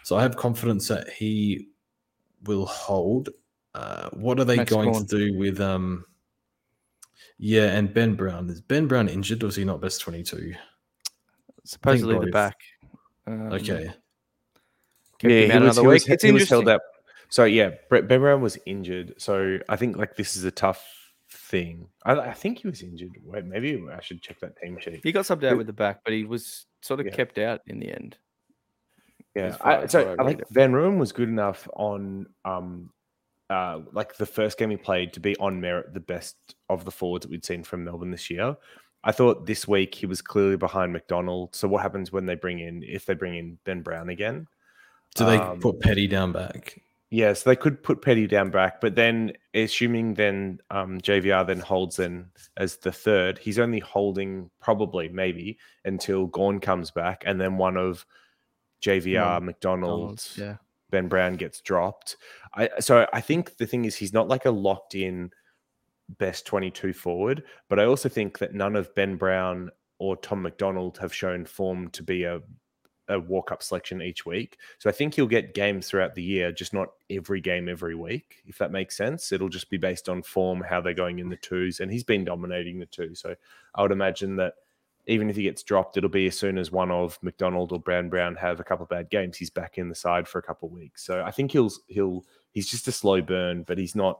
So I have confidence that he will hold. Uh, what are they Max going to do with um? Yeah, and Ben Brown is Ben Brown injured or is he not best twenty two? Supposedly the back. Um, Okay, kept him out another he week. it's he was held up. So yeah, Brett Ben Brown was injured. So I think like this is a tough thing. I, I think he was injured. Wait, maybe I should check that team sheet. He got subbed out with the back, but he was sort of Yeah. kept out in the end. Yeah, I, so I I read like. Van Rooyen was good enough on um uh like the first game he played to be on merit the best of the forwards that we'd seen from Melbourne this year. I thought this week he was clearly behind McDonald. So what happens when they bring in if they bring in Ben Brown again? do they Um, put Petty down back? Yes, they could put Petty down back, but then assuming then um, JVR then holds in as the third, he's only holding probably maybe until Gorn comes back, and then one of JVR, McDonald, Donald's, yeah. Ben Brown gets dropped. I so I think the thing is he's not like a locked in best 22 forward, but I also think that none of Ben Brown or Tom McDonald have shown form to be a a walk up selection each week. So I think he'll get games throughout the year, just not every game every week, if that makes sense. It'll just be based on form, how they're going in the twos, and he's been dominating the two. So I would imagine that even if he gets dropped, it'll be as soon as one of McDonald or Brown Brown have a couple of bad games, he's back in the side for a couple of weeks. So I think he'll he'll he's just a slow burn, but he's not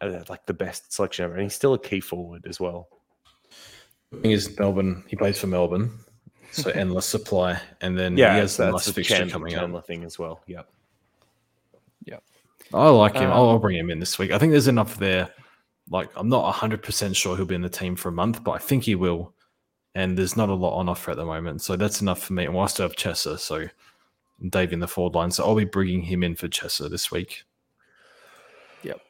uh, like the best selection ever, and he's still a key forward as well. The thing is, Melbourne. He plays for Melbourne, so endless supply, and then Yeah, he has the that's last fixture Chan- coming Chandler up. thing as well. Yep. Yep. I like him. I'll, I'll Um, bring him in this week. I think there's enough there. Like I'm not 100 percent sure he'll be in the team for a month, but I think he will. And there's not a lot on offer at the moment, so that's enough for me. And we'll still have Chesser, so Dave in the forward line. So I'll be bringing him in for Chesser this week. Yep.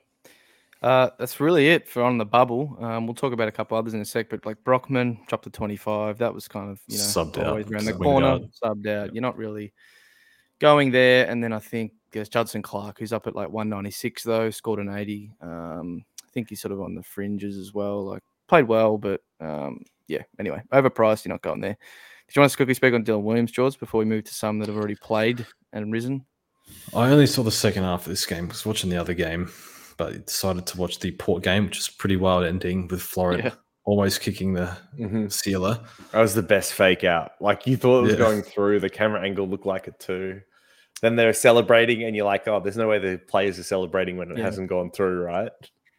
Uh, that's really it for on the bubble. Um, we'll talk about a couple others in a sec, but like Brockman dropped to 25. That was kind of you know Subbed out, around the corner, out. subbed out. You're not really going there. And then I think there's Judson Clark, who's up at like 196 though, scored an 80. Um, I think he's sort of on the fringes as well. Like played well, but um, yeah. Anyway, overpriced. You're not going there. Did you want to quickly speak on Dylan Williams, George, before we move to some that have already played and risen? I only saw the second half of this game. I was watching the other game, but decided to watch the Port game, which is pretty wild ending with Florent Yeah. almost kicking the Mhm. sealer. That was the best fake out. Like you thought it was Yeah. going through. The camera angle looked like it too. Then they're celebrating, and you're like, "Oh, there's no way the players are celebrating when it Yeah. hasn't gone through, right?"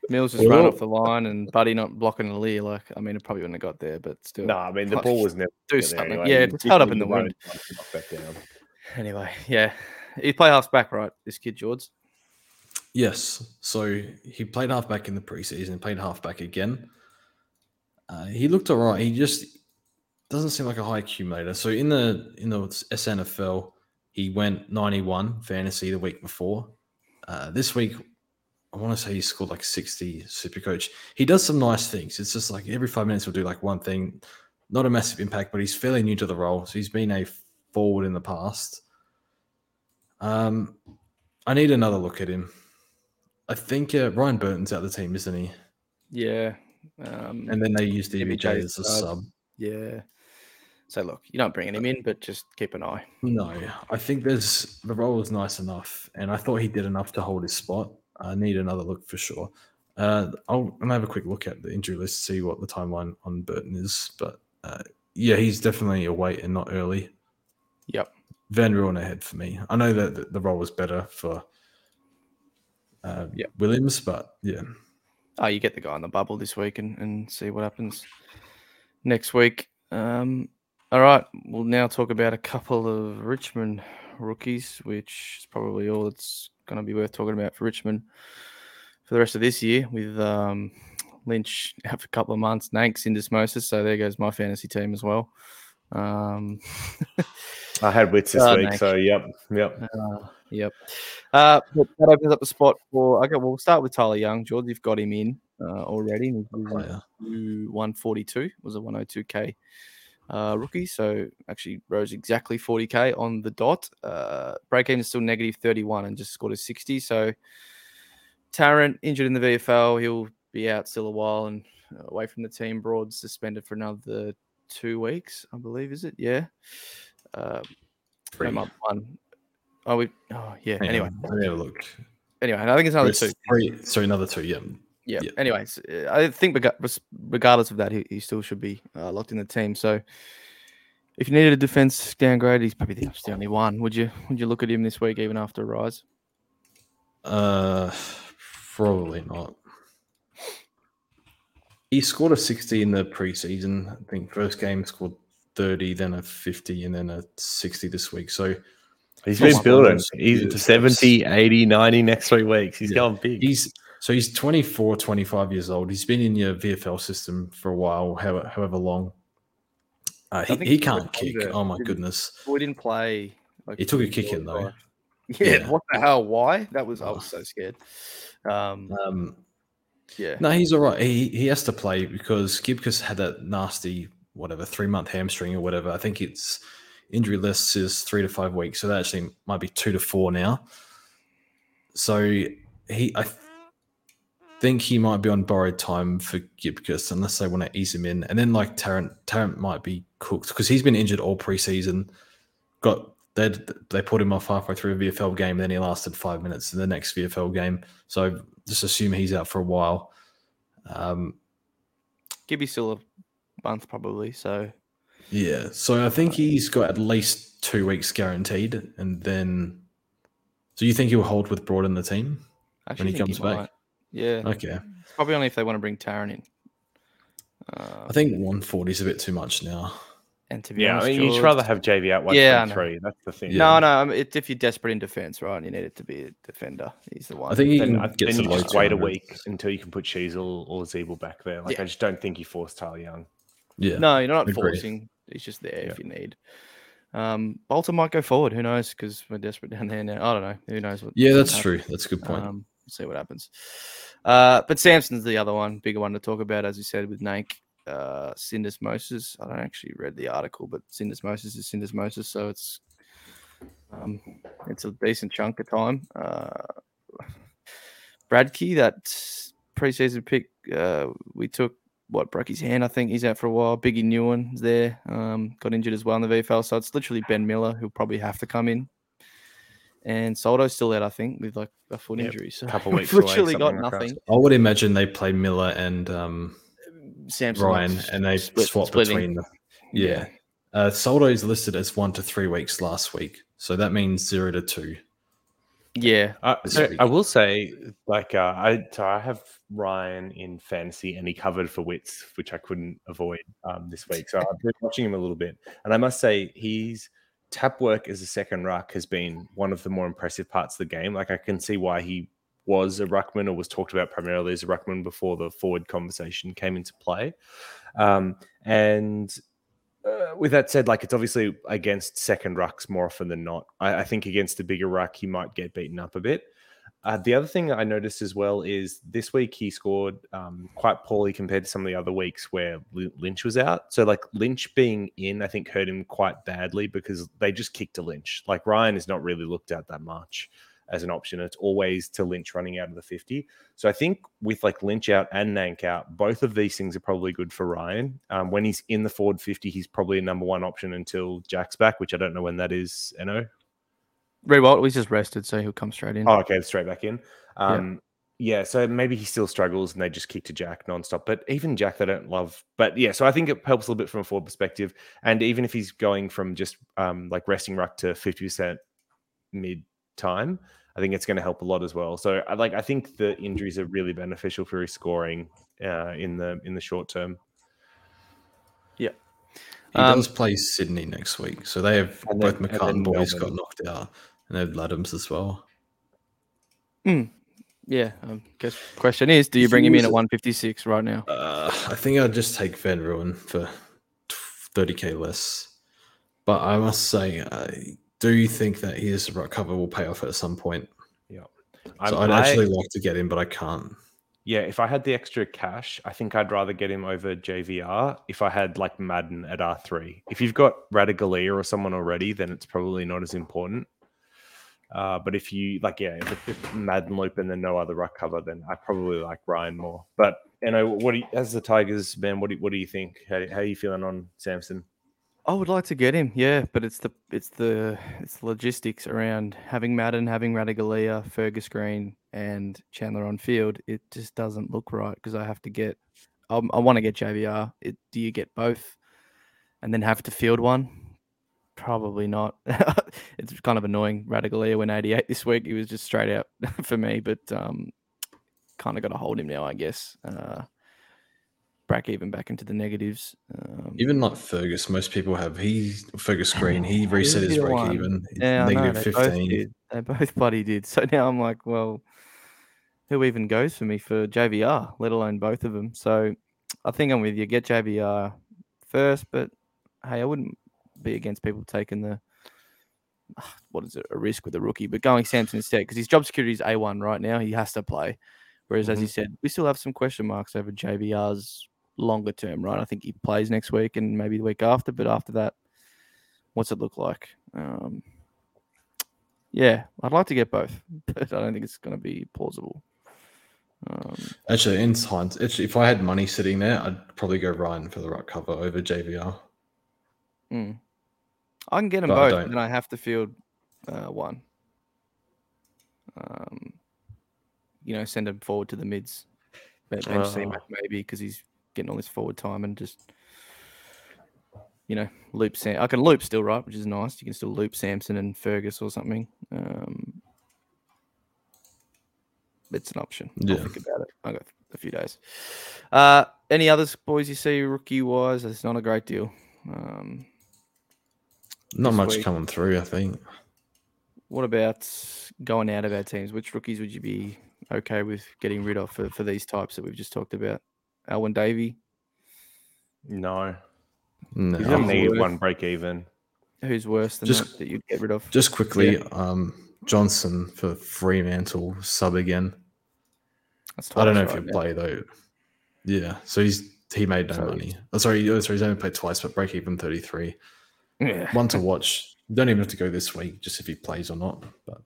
Mills just ran off the line and Buddy not blocking the leer. Like, I mean, it probably wouldn't have got there, but still. No, I mean the ball was never do there something. anyway. Yeah, You it's held up in the wind. own time to knock that down. Anyway, yeah. He play half back, right? This kid, George. Yes. So he played half back in the preseason, played half back again. Uh, he looked all right. He just doesn't seem like a high accumulator. So in the in the SANFL, he went 91 fantasy the week before. Uh, this week, I want to say he scored like 60 super coach. He does some nice things. It's just like every five minutes he'll do like one thing. Not a massive impact, but he's fairly new to the role. So he's been a forward in the past. Um, I need another look at him. I think uh, Ryan Burton's out of the team, isn't he? Yeah. Um, And then they use DBJ as a sub. sub. yeah. So look, you're not bringing him in, but just keep an eye. No, I think there's the role is nice enough, and I thought he did enough to hold his spot. I need another look for sure. Uh, I'll, I'll have a quick look at the injury list, see what the timeline on Burton is. But uh, yeah, he's definitely a wait and not early. Yep. Van Rooyen ahead for me. I know that the- the role was better for uh, Yep. Williams, but yeah, Oh, you get the guy on the bubble this week and, and see what happens next week. Um, all right, we'll now talk about a couple of Richmond rookies, which is probably all that's going to be worth talking about for Richmond for the rest of this year. With um, Lynch out for a couple of months, Nanks in Moses, so there goes my fantasy team as well. Um, I had Witts this Oh, week, nice. so yep, yep. Uh, yep. Uh, but that opens up the spot for. Okay, we'll start with Tyler Young. George, you've got him in uh, already. He's losing player. to 142 was a 102k uh, rookie, so actually rose exactly 40k on the dot. Uh, break even is still negative 31 and just scored a 60. So Tarrant injured in the VFL, he'll be out still a while and away from the team. Broad suspended for another two weeks, I believe. Is it? Yeah. Uh, Three. no, month one. Oh, we. Oh, yeah. Hang Anyway, on, let me have a look. anyway, I think it's another It's two. Three, sorry, another two. Yeah, Yeah. Yeah. Anyways, uh, I think regardless of that, he, he still should be uh, locked in the team. So if you needed a defense downgrade, he's probably the, the only one. Would you Would you look at him this week, even after a rise? Uh, probably not. He scored a 60 in the preseason. I think first game scored 30, then a 50, and then a 60 this week. So he's been one building. of He's good to 70, 80, 90 next three weeks. He's Yeah. going big. he's so he's 24, 25 years old. He's been in your VFL system for a while, however, however long. Uh, he, he can't kick. Oh my didn't goodness. We didn't play. Like, He took a kick in, though. Yeah, Yeah. What the hell? Why? That was. I Oh. was so scared. Um. Um, Yeah. No, he's all right. He he has to play because Gibcus had that nasty whatever three month hamstring or whatever. I think it's injury list is three to five weeks, so that actually might be two to four now. So he, I think he might be on borrowed time for Gibcus unless they want to ease him in, and then like Tarrant, Tarrant might be cooked because he's been injured all preseason. Got they they put him off halfway through a VFL game, then he lasted five minutes in the next VFL game. So just assume he's out for a while. Um, Gibby's still a month probably. So yeah, so I think he's got at least two weeks guaranteed, and then. So you think he'll hold with Broad in the team? Actually he comes back? Might. Yeah. Okay, Probably only if they want to bring Tarrant in. Uh, I think 140 is a bit too much now. and to be yeah, honest, I mean, you'd rather have JV at Yeah, I know. 123. That's the thing. Yeah. No, no. I mean, it, if you're desperate in defense, right, you need it to be a defender. He's the one. I think he Then, can I- get then to you just wait a week until you can put Sheezel or Ziebell back there. Like, Yeah. I just don't think you force Tyler Young. Yeah, No, you're not Agreed. forcing. He's just there if you need. Um, Bolton might go forward. Who knows? Because we're desperate down there now. I don't know. Who knows what? yeah, what's that's gonna true. That's a good point. Um, we'll see what happens. Uh, but Samson's the other one, bigger one to talk about, as you said with Nank. Uh, Syndesmosis. I don't actually read the article, but Syndesmosis is Syndesmosis, so it's um, it's a decent chunk of time. Uh, Bradkey, that preseason pick, uh, we took what broke his hand. I think he's out for a while. Biggie Newen's there, um, got injured as well in the VFL. So it's literally Ben Miller who'll probably have to come in. And Soldo's still out, I think, with like a foot Yep, injury. So a couple we've weeks away, literally got something like that. nothing. I would imagine they play Miller and um, Samson Ryan, and they split- swap splitting. between them. Yeah. Uh, Soldo is listed as one to three weeks last week, so that means zero to two. Yeah, Uh, so. I will say, like, uh, I so I have Ryan in fantasy, and he covered for Witts, which I couldn't avoid um, this week. So I've been watching him a little bit, and I must say, he's tap work as a second ruck has been one of the more impressive parts of the game. Like, I can see why he was a ruckman or was talked about primarily as a ruckman before the forward conversation came into play. Um, and uh, with that said, like it's obviously against second rucks more often than not. I, I think against the bigger ruck, he might get beaten up a bit. Uh, the other thing I noticed as well is this week he scored um, quite poorly compared to some of the other weeks where Lynch was out. So like Lynch being in, I think hurt him quite badly because they just kicked to Lynch. Like Ryan is not really looked at that much as an option. It's always to Lynch running out of the 50. So I think with like Lynch out and Nank out, both of these things are probably good for Ryan. Um, when he's in the forward 50, he's probably a number one option until Jack's back, which I don't know when that is, Eno. Riewoldt was just rested, so he'll come straight in. Oh, okay, straight back in. Um, yeah. so maybe he still struggles and they just kick to Jack nonstop. But even Jack, they don't love. But yeah, so I think it helps a little bit from a forward perspective. And even if he's going from just um, like resting ruck to 50% mid time, I think it's going to help a lot as well. So I like I think the injuries are really beneficial for his scoring uh, in the in the short term. Yeah. He Um, does play Sydney next week, so they have both McCartin then boys got knocked out, and they have Ladhams as well. Yeah. Um, guess question is, do you bring him in at 156 right now? Uh, I think I'd just take Van Rooyen for thirty k less, but I must say, I do you think that his ruck cover will pay off at some point. I'm- So I'd I- actually like to get him, but I can't. Yeah, if I had the extra cash, I think I'd rather get him over JVR if I had like Madden at R3. If you've got Radigalia or someone already, then it's probably not as important. Uh, but if you like, yeah, if it's Madden loop and then no other ruck cover, then I probably like Ryan more. But you know, what do you, as the Tigers man, what do you, what do you think? How, how are you feeling on Samson? I would like to get him, yeah, but it's the it's the it's the logistics around having Madden, having Radigalia, Fergus Green, and Chandler on field. It just doesn't look right because I have to get. Um, I want to get JVR. It, do you get both, and then have to field one? Probably not. it's kind of annoying. Radigalia went 88 this week. He was just straight out for me, but um, kind of got to hold him now, I guess. Uh, break even back into the negatives. Um, Even like Fergus, most people have. He Fergus Green, he reset his break one. even. Yeah, negative they both fifteen. They both bloody did. So now I'm like, well, who even goes for me for JVR, let alone both of them? So I think I'm with you. Get JVR first, but hey, I wouldn't be against people taking the what is it, a risk with a rookie, but going Samson instead because his job security is A1 right now. He has to play. Whereas, as you said, we still have some question marks over JVR's longer term, right? I think he plays next week and maybe the week after, but after that, what's it look like? Um, yeah, I'd like to get both, but I don't think it's going to be plausible. Um, Actually, in science, actually, if I had money sitting there, I'd probably go Ryan for the right cover over JVR. mm. I can get them But both, don't. I have to field uh, one. Um, you know, send him forward to the mids. Oh. Maybe because he's getting all this forward time and just, you know, loop Sam. I can loop still, right? Which is nice. You can still loop Samson and Fergus or something. Um, it's an option. Yeah. I'll think about it. I got a few days. Uh, any others, boys? You see rookie wise, it's not a great deal. Um, Not much week. coming through, I think. What about going out of our teams? Which rookies would you be okay with getting rid of for, for these types that we've just talked about? Alwyn Davey, No, No. he's a He's negative one break even. who's worse than Just- that, that you'd get rid of? Just quickly, um, Johnson for Fremantle sub again. That's I don't know twice if right he'll now. play though. Yeah, so he's he made no So money. Oh, sorry, oh, sorry, he's only played twice, but break even thirty three. Yeah. One to watch. You don't even have to go this week, just if he plays or not. But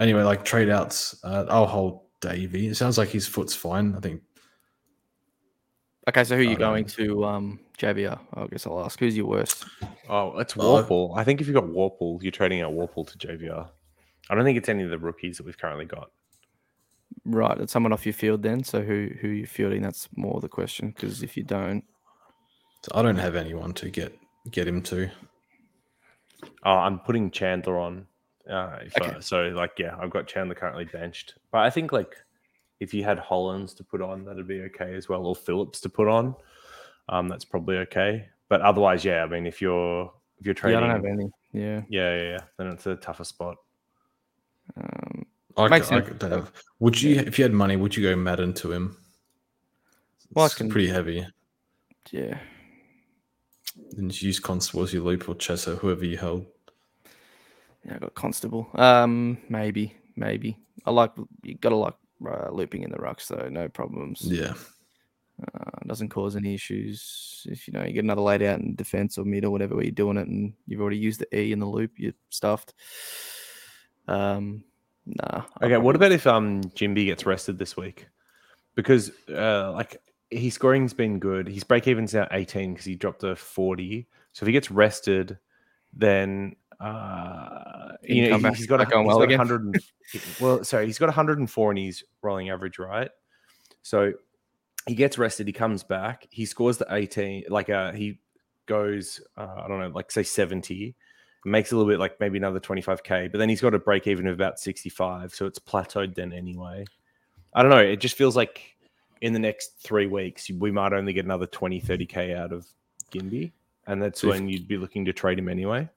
anyway, like trade outs, uh, I'll hold Davey. It sounds like his foot's fine. I think Okay, so who are you I don't going to um, JVR? I guess I'll ask. Who's your worst? Oh, it's Well, I- I think if you've got Worpel, you're trading out Worpel to JVR. I don't think it's any of the rookies that we've currently got. Right, it's someone off your field then. So who who you fielding? That's more the question. Because if you don't, I don't have anyone to get get him to. Oh, I'm putting Chandler on Uh, if, Okay. uh, so like yeah, I've got Chandler currently benched, but I think like if you had Hollins to put on, that'd be okay as well, or Phillips to put on, um, that's probably okay. But otherwise, yeah, I mean, if you're if you're Yeah, trading, I don't have any. Yeah. yeah, yeah, yeah, then it's a tougher spot. Um, I, Makes c- I sense. could have. Would you, if you had money, would you go Madden to him? Well, I It's can- pretty heavy. yeah. Then you use Constable as your loop or Chesser, whoever you held. Yeah, I got Constable. Um, maybe, maybe. I like you got to like uh, looping in the rucks, so no problems. Yeah. Uh, doesn't cause any issues. If you know you get another laid out in defense or mid or whatever where you're doing it, and you've already used the E in the loop, you're stuffed. Um, nah. I Okay, what about if um Ginbey gets rested this week? Because uh, like his scoring's been good. His break even's now 18 because he dropped a 40. So if he gets rested, then uh, you know come back- he- he's got a, he's well got 100. and- well, sorry, he's got 104 in his rolling average, right? So he gets rested. He comes back. He scores the 18. Like uh, he goes, uh, I don't know, like say 70 makes a little bit like maybe another 25k but then he's got a break even of about 65 so it's plateaued then anyway i don't know it just feels like in the next three weeks we might only get another 20 30k out of Ginbey and that's if- when you'd be looking to trade him anyway.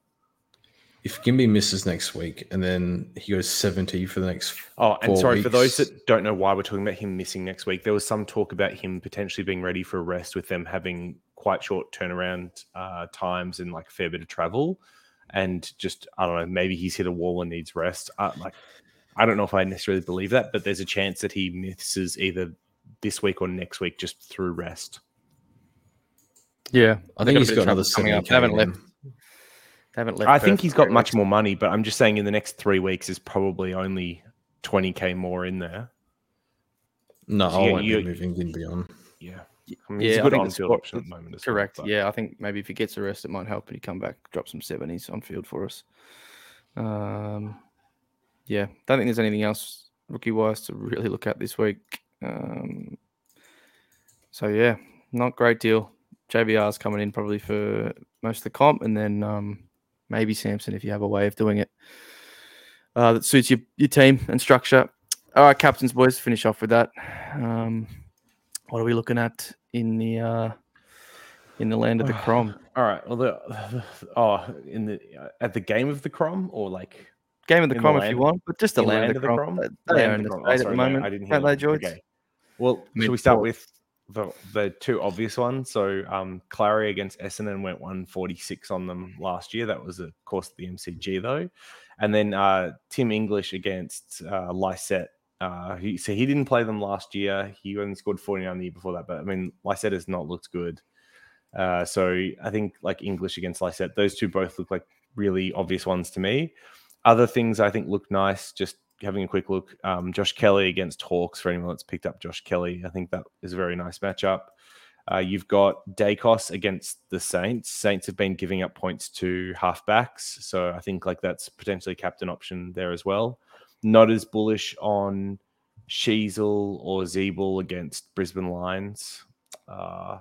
If Ginbey misses next week and then he goes 70 for the next. oh and sorry for those that don't know why we're talking about him missing next week there was some talk about him potentially being ready for a rest with them having quite short turnaround uh, times and like a fair bit of travel. And just i don't know maybe he's hit a wall and needs rest. Uh, like i don't know if i necessarily believe that but there's a chance that he misses either this week or next week just through rest Yeah, I think a he's bit got another trouble coming up. They haven't left. They haven't left. i think he's got much weeks. more money but i'm just saying in the next three weeks is probably only 20k more in there No, So I you- won't you- be moving Ginbey on. yeah Y- I mean, he's yeah, a I good on-field option at the moment as well, Correct. yeah, I think maybe if he gets a rest, it might help and he come back, drop some seventies on field for us. Um, yeah, don't think there's anything else rookie wise to really look at this week. Um, so yeah, not great deal. JVR's coming in probably for most of the comp, and then um, maybe Samson if you have a way of doing it uh, that suits your, your team and structure. All right, captains, boys, finish off with that. Um, what are we looking at in the uh, in the land of the Crom? All right. Well, the, oh, in the uh, at the game of the Crom or like Game of the Crom if you want, but just the in land, of the Crom. They- Land own of the Crom. state Oh, at the moment. I didn't hear don't they, that. George? Okay. Well, I mean, should we start with the the two obvious ones? So, um, Clary against Essendon went 146 on them last year. That was, of course, the MCG though, and then uh, Tim English against uh, Lycett. Uh, he, so he didn't play them last year. He only scored 49 the year before that. But I mean, Lycett has not looked good. Uh, so I think like English against Lycett, those two both look like really obvious ones to me. Other things I think look nice. Just having a quick look, um, Josh Kelly against Hawks. For anyone that's picked up Josh Kelly, I think that is a very nice matchup. Uh, you've got Daicos against the Saints. Saints have been giving up points to halfbacks, so I think like that's potentially a captain option there as well. Not as bullish on Sheezel or Ziebell against Brisbane Lions. Uh,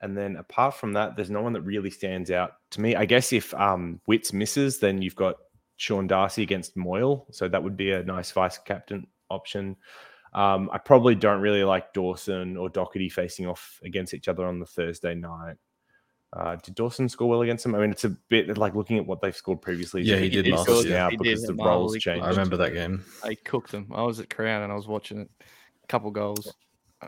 and then apart from that, there's no one that really stands out to me. I guess if um, Witts misses, then you've got Sean Darcy against Moyle. So that would be a nice vice captain option. Um, I probably don't really like Dawson or Docherty facing off against each other on the Thursday night. Uh, did Dawson score well against them? I mean, it's a bit like looking at what they've scored previously. Yeah, a he did last difficult year. now He did because the Marvel, roles he changed. I remember that game. They cooked them. I was at Crown and I was watching it. A couple goals.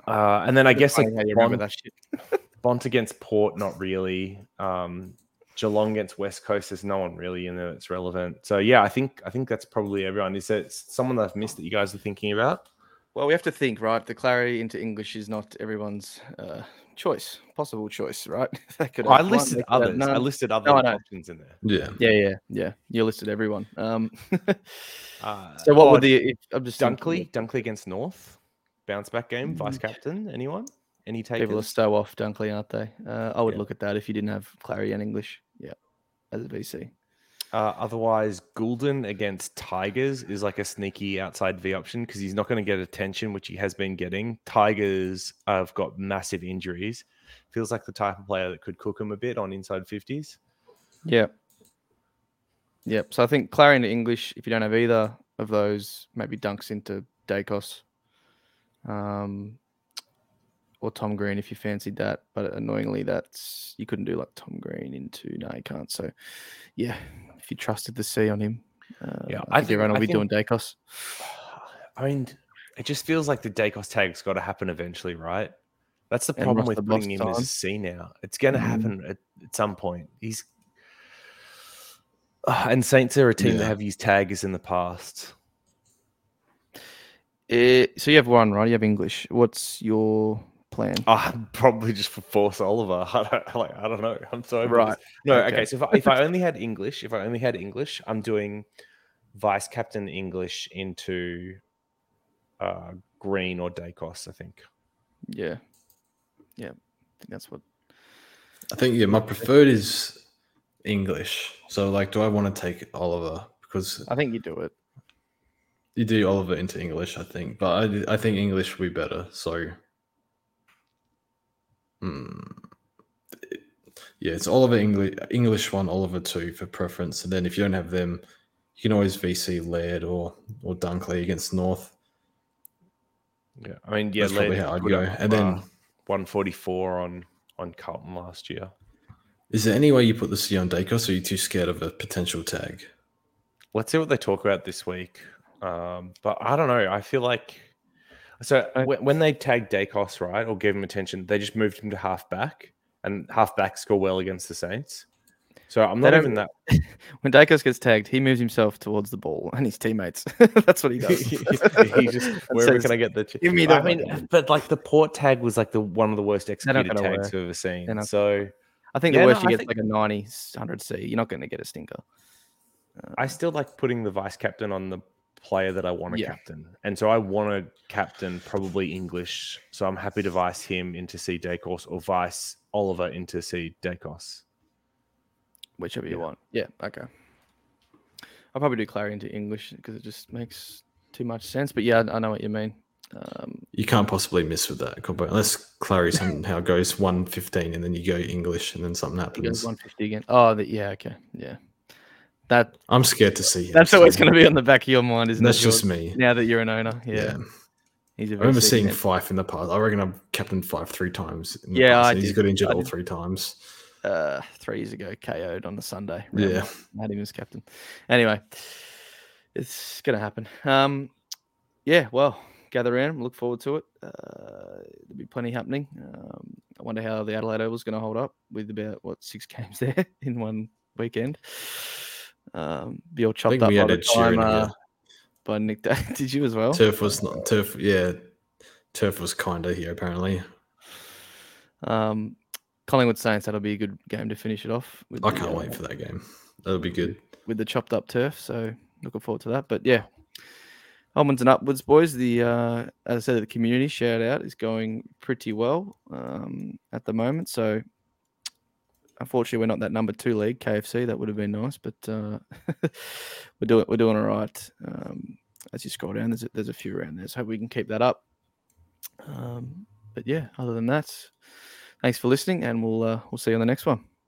Uh, and then I guess like Funny how you remember Bont, that shit. Bont against Port, not really. Um, Geelong against West Coast, there's no one really in there that's relevant. So yeah, I think I think that's probably everyone. Is there someone that I've missed that you guys are thinking about? Well, we have to think, right? The clarity into English is not everyone's uh, choice, possible choice, right? They could I listed they could others. I listed other No, options in there. Yeah. Yeah, yeah, yeah. You listed everyone. Um, Uh, so what oh, would the? If, I'm just thinking Dunkley? Dunkley against North, bounce back game, vice captain. Anyone? Any take? People are takers? so off Dunkley, aren't they? Uh, I would Yeah. look at that if you didn't have Clary and English. As a VC. Uh, otherwise, Gulden against Tigers is like a sneaky outside V option because he's not going to get attention, which he has been getting. Tigers have got massive injuries. Feels like the type of player that could cook him a bit on inside 50s. Yeah. Yep. So I think Clarion to English, if you don't have either of those, maybe dunks into Daicos. Um, or Tom Green if you fancied that. But annoyingly, that's you couldn't do like Tom Green into no, you can't. So yeah, if you trusted the C on him, uh, Yeah, I I think think- everyone will I be think- doing Daicos. I mean, it just feels like the Daicos tag's got to happen eventually, right? That's the problem with the putting him Boss as a C now. It's going to Mhm. happen at, at some point. He's and Saints are a team that have used taggers in the past. Eh, so you have one, right? You have English. What's your plan? Oh, probably just for Force Oliver. I don't, like, I don't know. I'm sorry. Right. it's- No, okay. Okay. So if I, if I only had English, if I only had English, I'm doing vice captain English into uh, Green or Daicos. I think. Yeah, yeah. I think that's what. I think yeah, my preferred is English. So like, do I want to take Oliver because I think you do it. you do Oliver into English? I think, but I I think English would be better. So, hmm. yeah, it's Oliver English English one, Oliver two for preference, and then if you don't have them, you can always VC Laird or or Dunkley against North. Yeah. I mean, yeah. That's probably how I'd go. up, And then- uh, 144 on on Carlton last year. Is there any way you put the C on Daicos, or are you too scared of a potential tag? Let's see what they talk about this week. Um, but I don't know. I feel like so I- when, when they tagged Daicos right or gave him attention, they just moved him to half back, and half back score well against the Saints. So I'm not even that. When Daicos gets tagged, he moves himself towards the ball and his teammates. that's what he does. he just wherever says, can I get the? ch-" "Give me the. I mean, ball." but like the port tag was like the one of the worst executed tags. I've ever seen. So I think Yeah, the no, worst you I get think- like a 90, 100 C. You're not going to get a stinker. I uh, still like putting the vice captain on the player that I want to Yeah. captain. And so I want to captain probably English. So I'm happy to vice him into C Daicos or vice Oliver into C Daicos. Whichever you Yeah. want. Yeah. Okay. I'll probably do Clary into English because it just makes too much sense. But yeah, I I know what you mean. Um, You can't possibly miss with that combo unless Clary somehow goes one fifteen and then you go English and then something he happens. goes 150 again. Oh, the, yeah. Okay. Yeah. That I'm scared to see. Him, that's so always going to be on the back of your mind, isn't That's it? just me. Now that you're an owner. Yeah. Yeah. He's a I remember seeing man. Fyfe in the past. I reckon I've captained Fyfe three times. Yeah, past, he's got injured all three times. uh, three years ago, KO'd on the Sunday. Yeah. one. had him as captain. Anyway, it's gonna happen. Um, yeah, well, gather around. Look forward to it. Uh, there'll be plenty happening. Um, I wonder how the Adelaide Oval's going to hold up with about what six games there in one weekend. Um, be all chopped up we by had time uh, by Nick. Day. Did you as well? Turf was not turf. Yeah, turf was kinder here apparently. Um, Collingwood Saints. That'll be a good game to finish it off. I the, can't uh, wait for that game. That'll be good. with the chopped up turf. So looking forward to that. But yeah, onwards and upwards, boys. The uh, as I said, the community shout out is going pretty well um, at the moment. So unfortunately, we're not that number two league KFC. That would have been nice, but uh, we're doing we're doing all right. Um, as you scroll down, there's a, there's a few around there. So hope we can keep that up. Um, but yeah, other than that, thanks for listening, and we'll uh, we'll see you on the next one.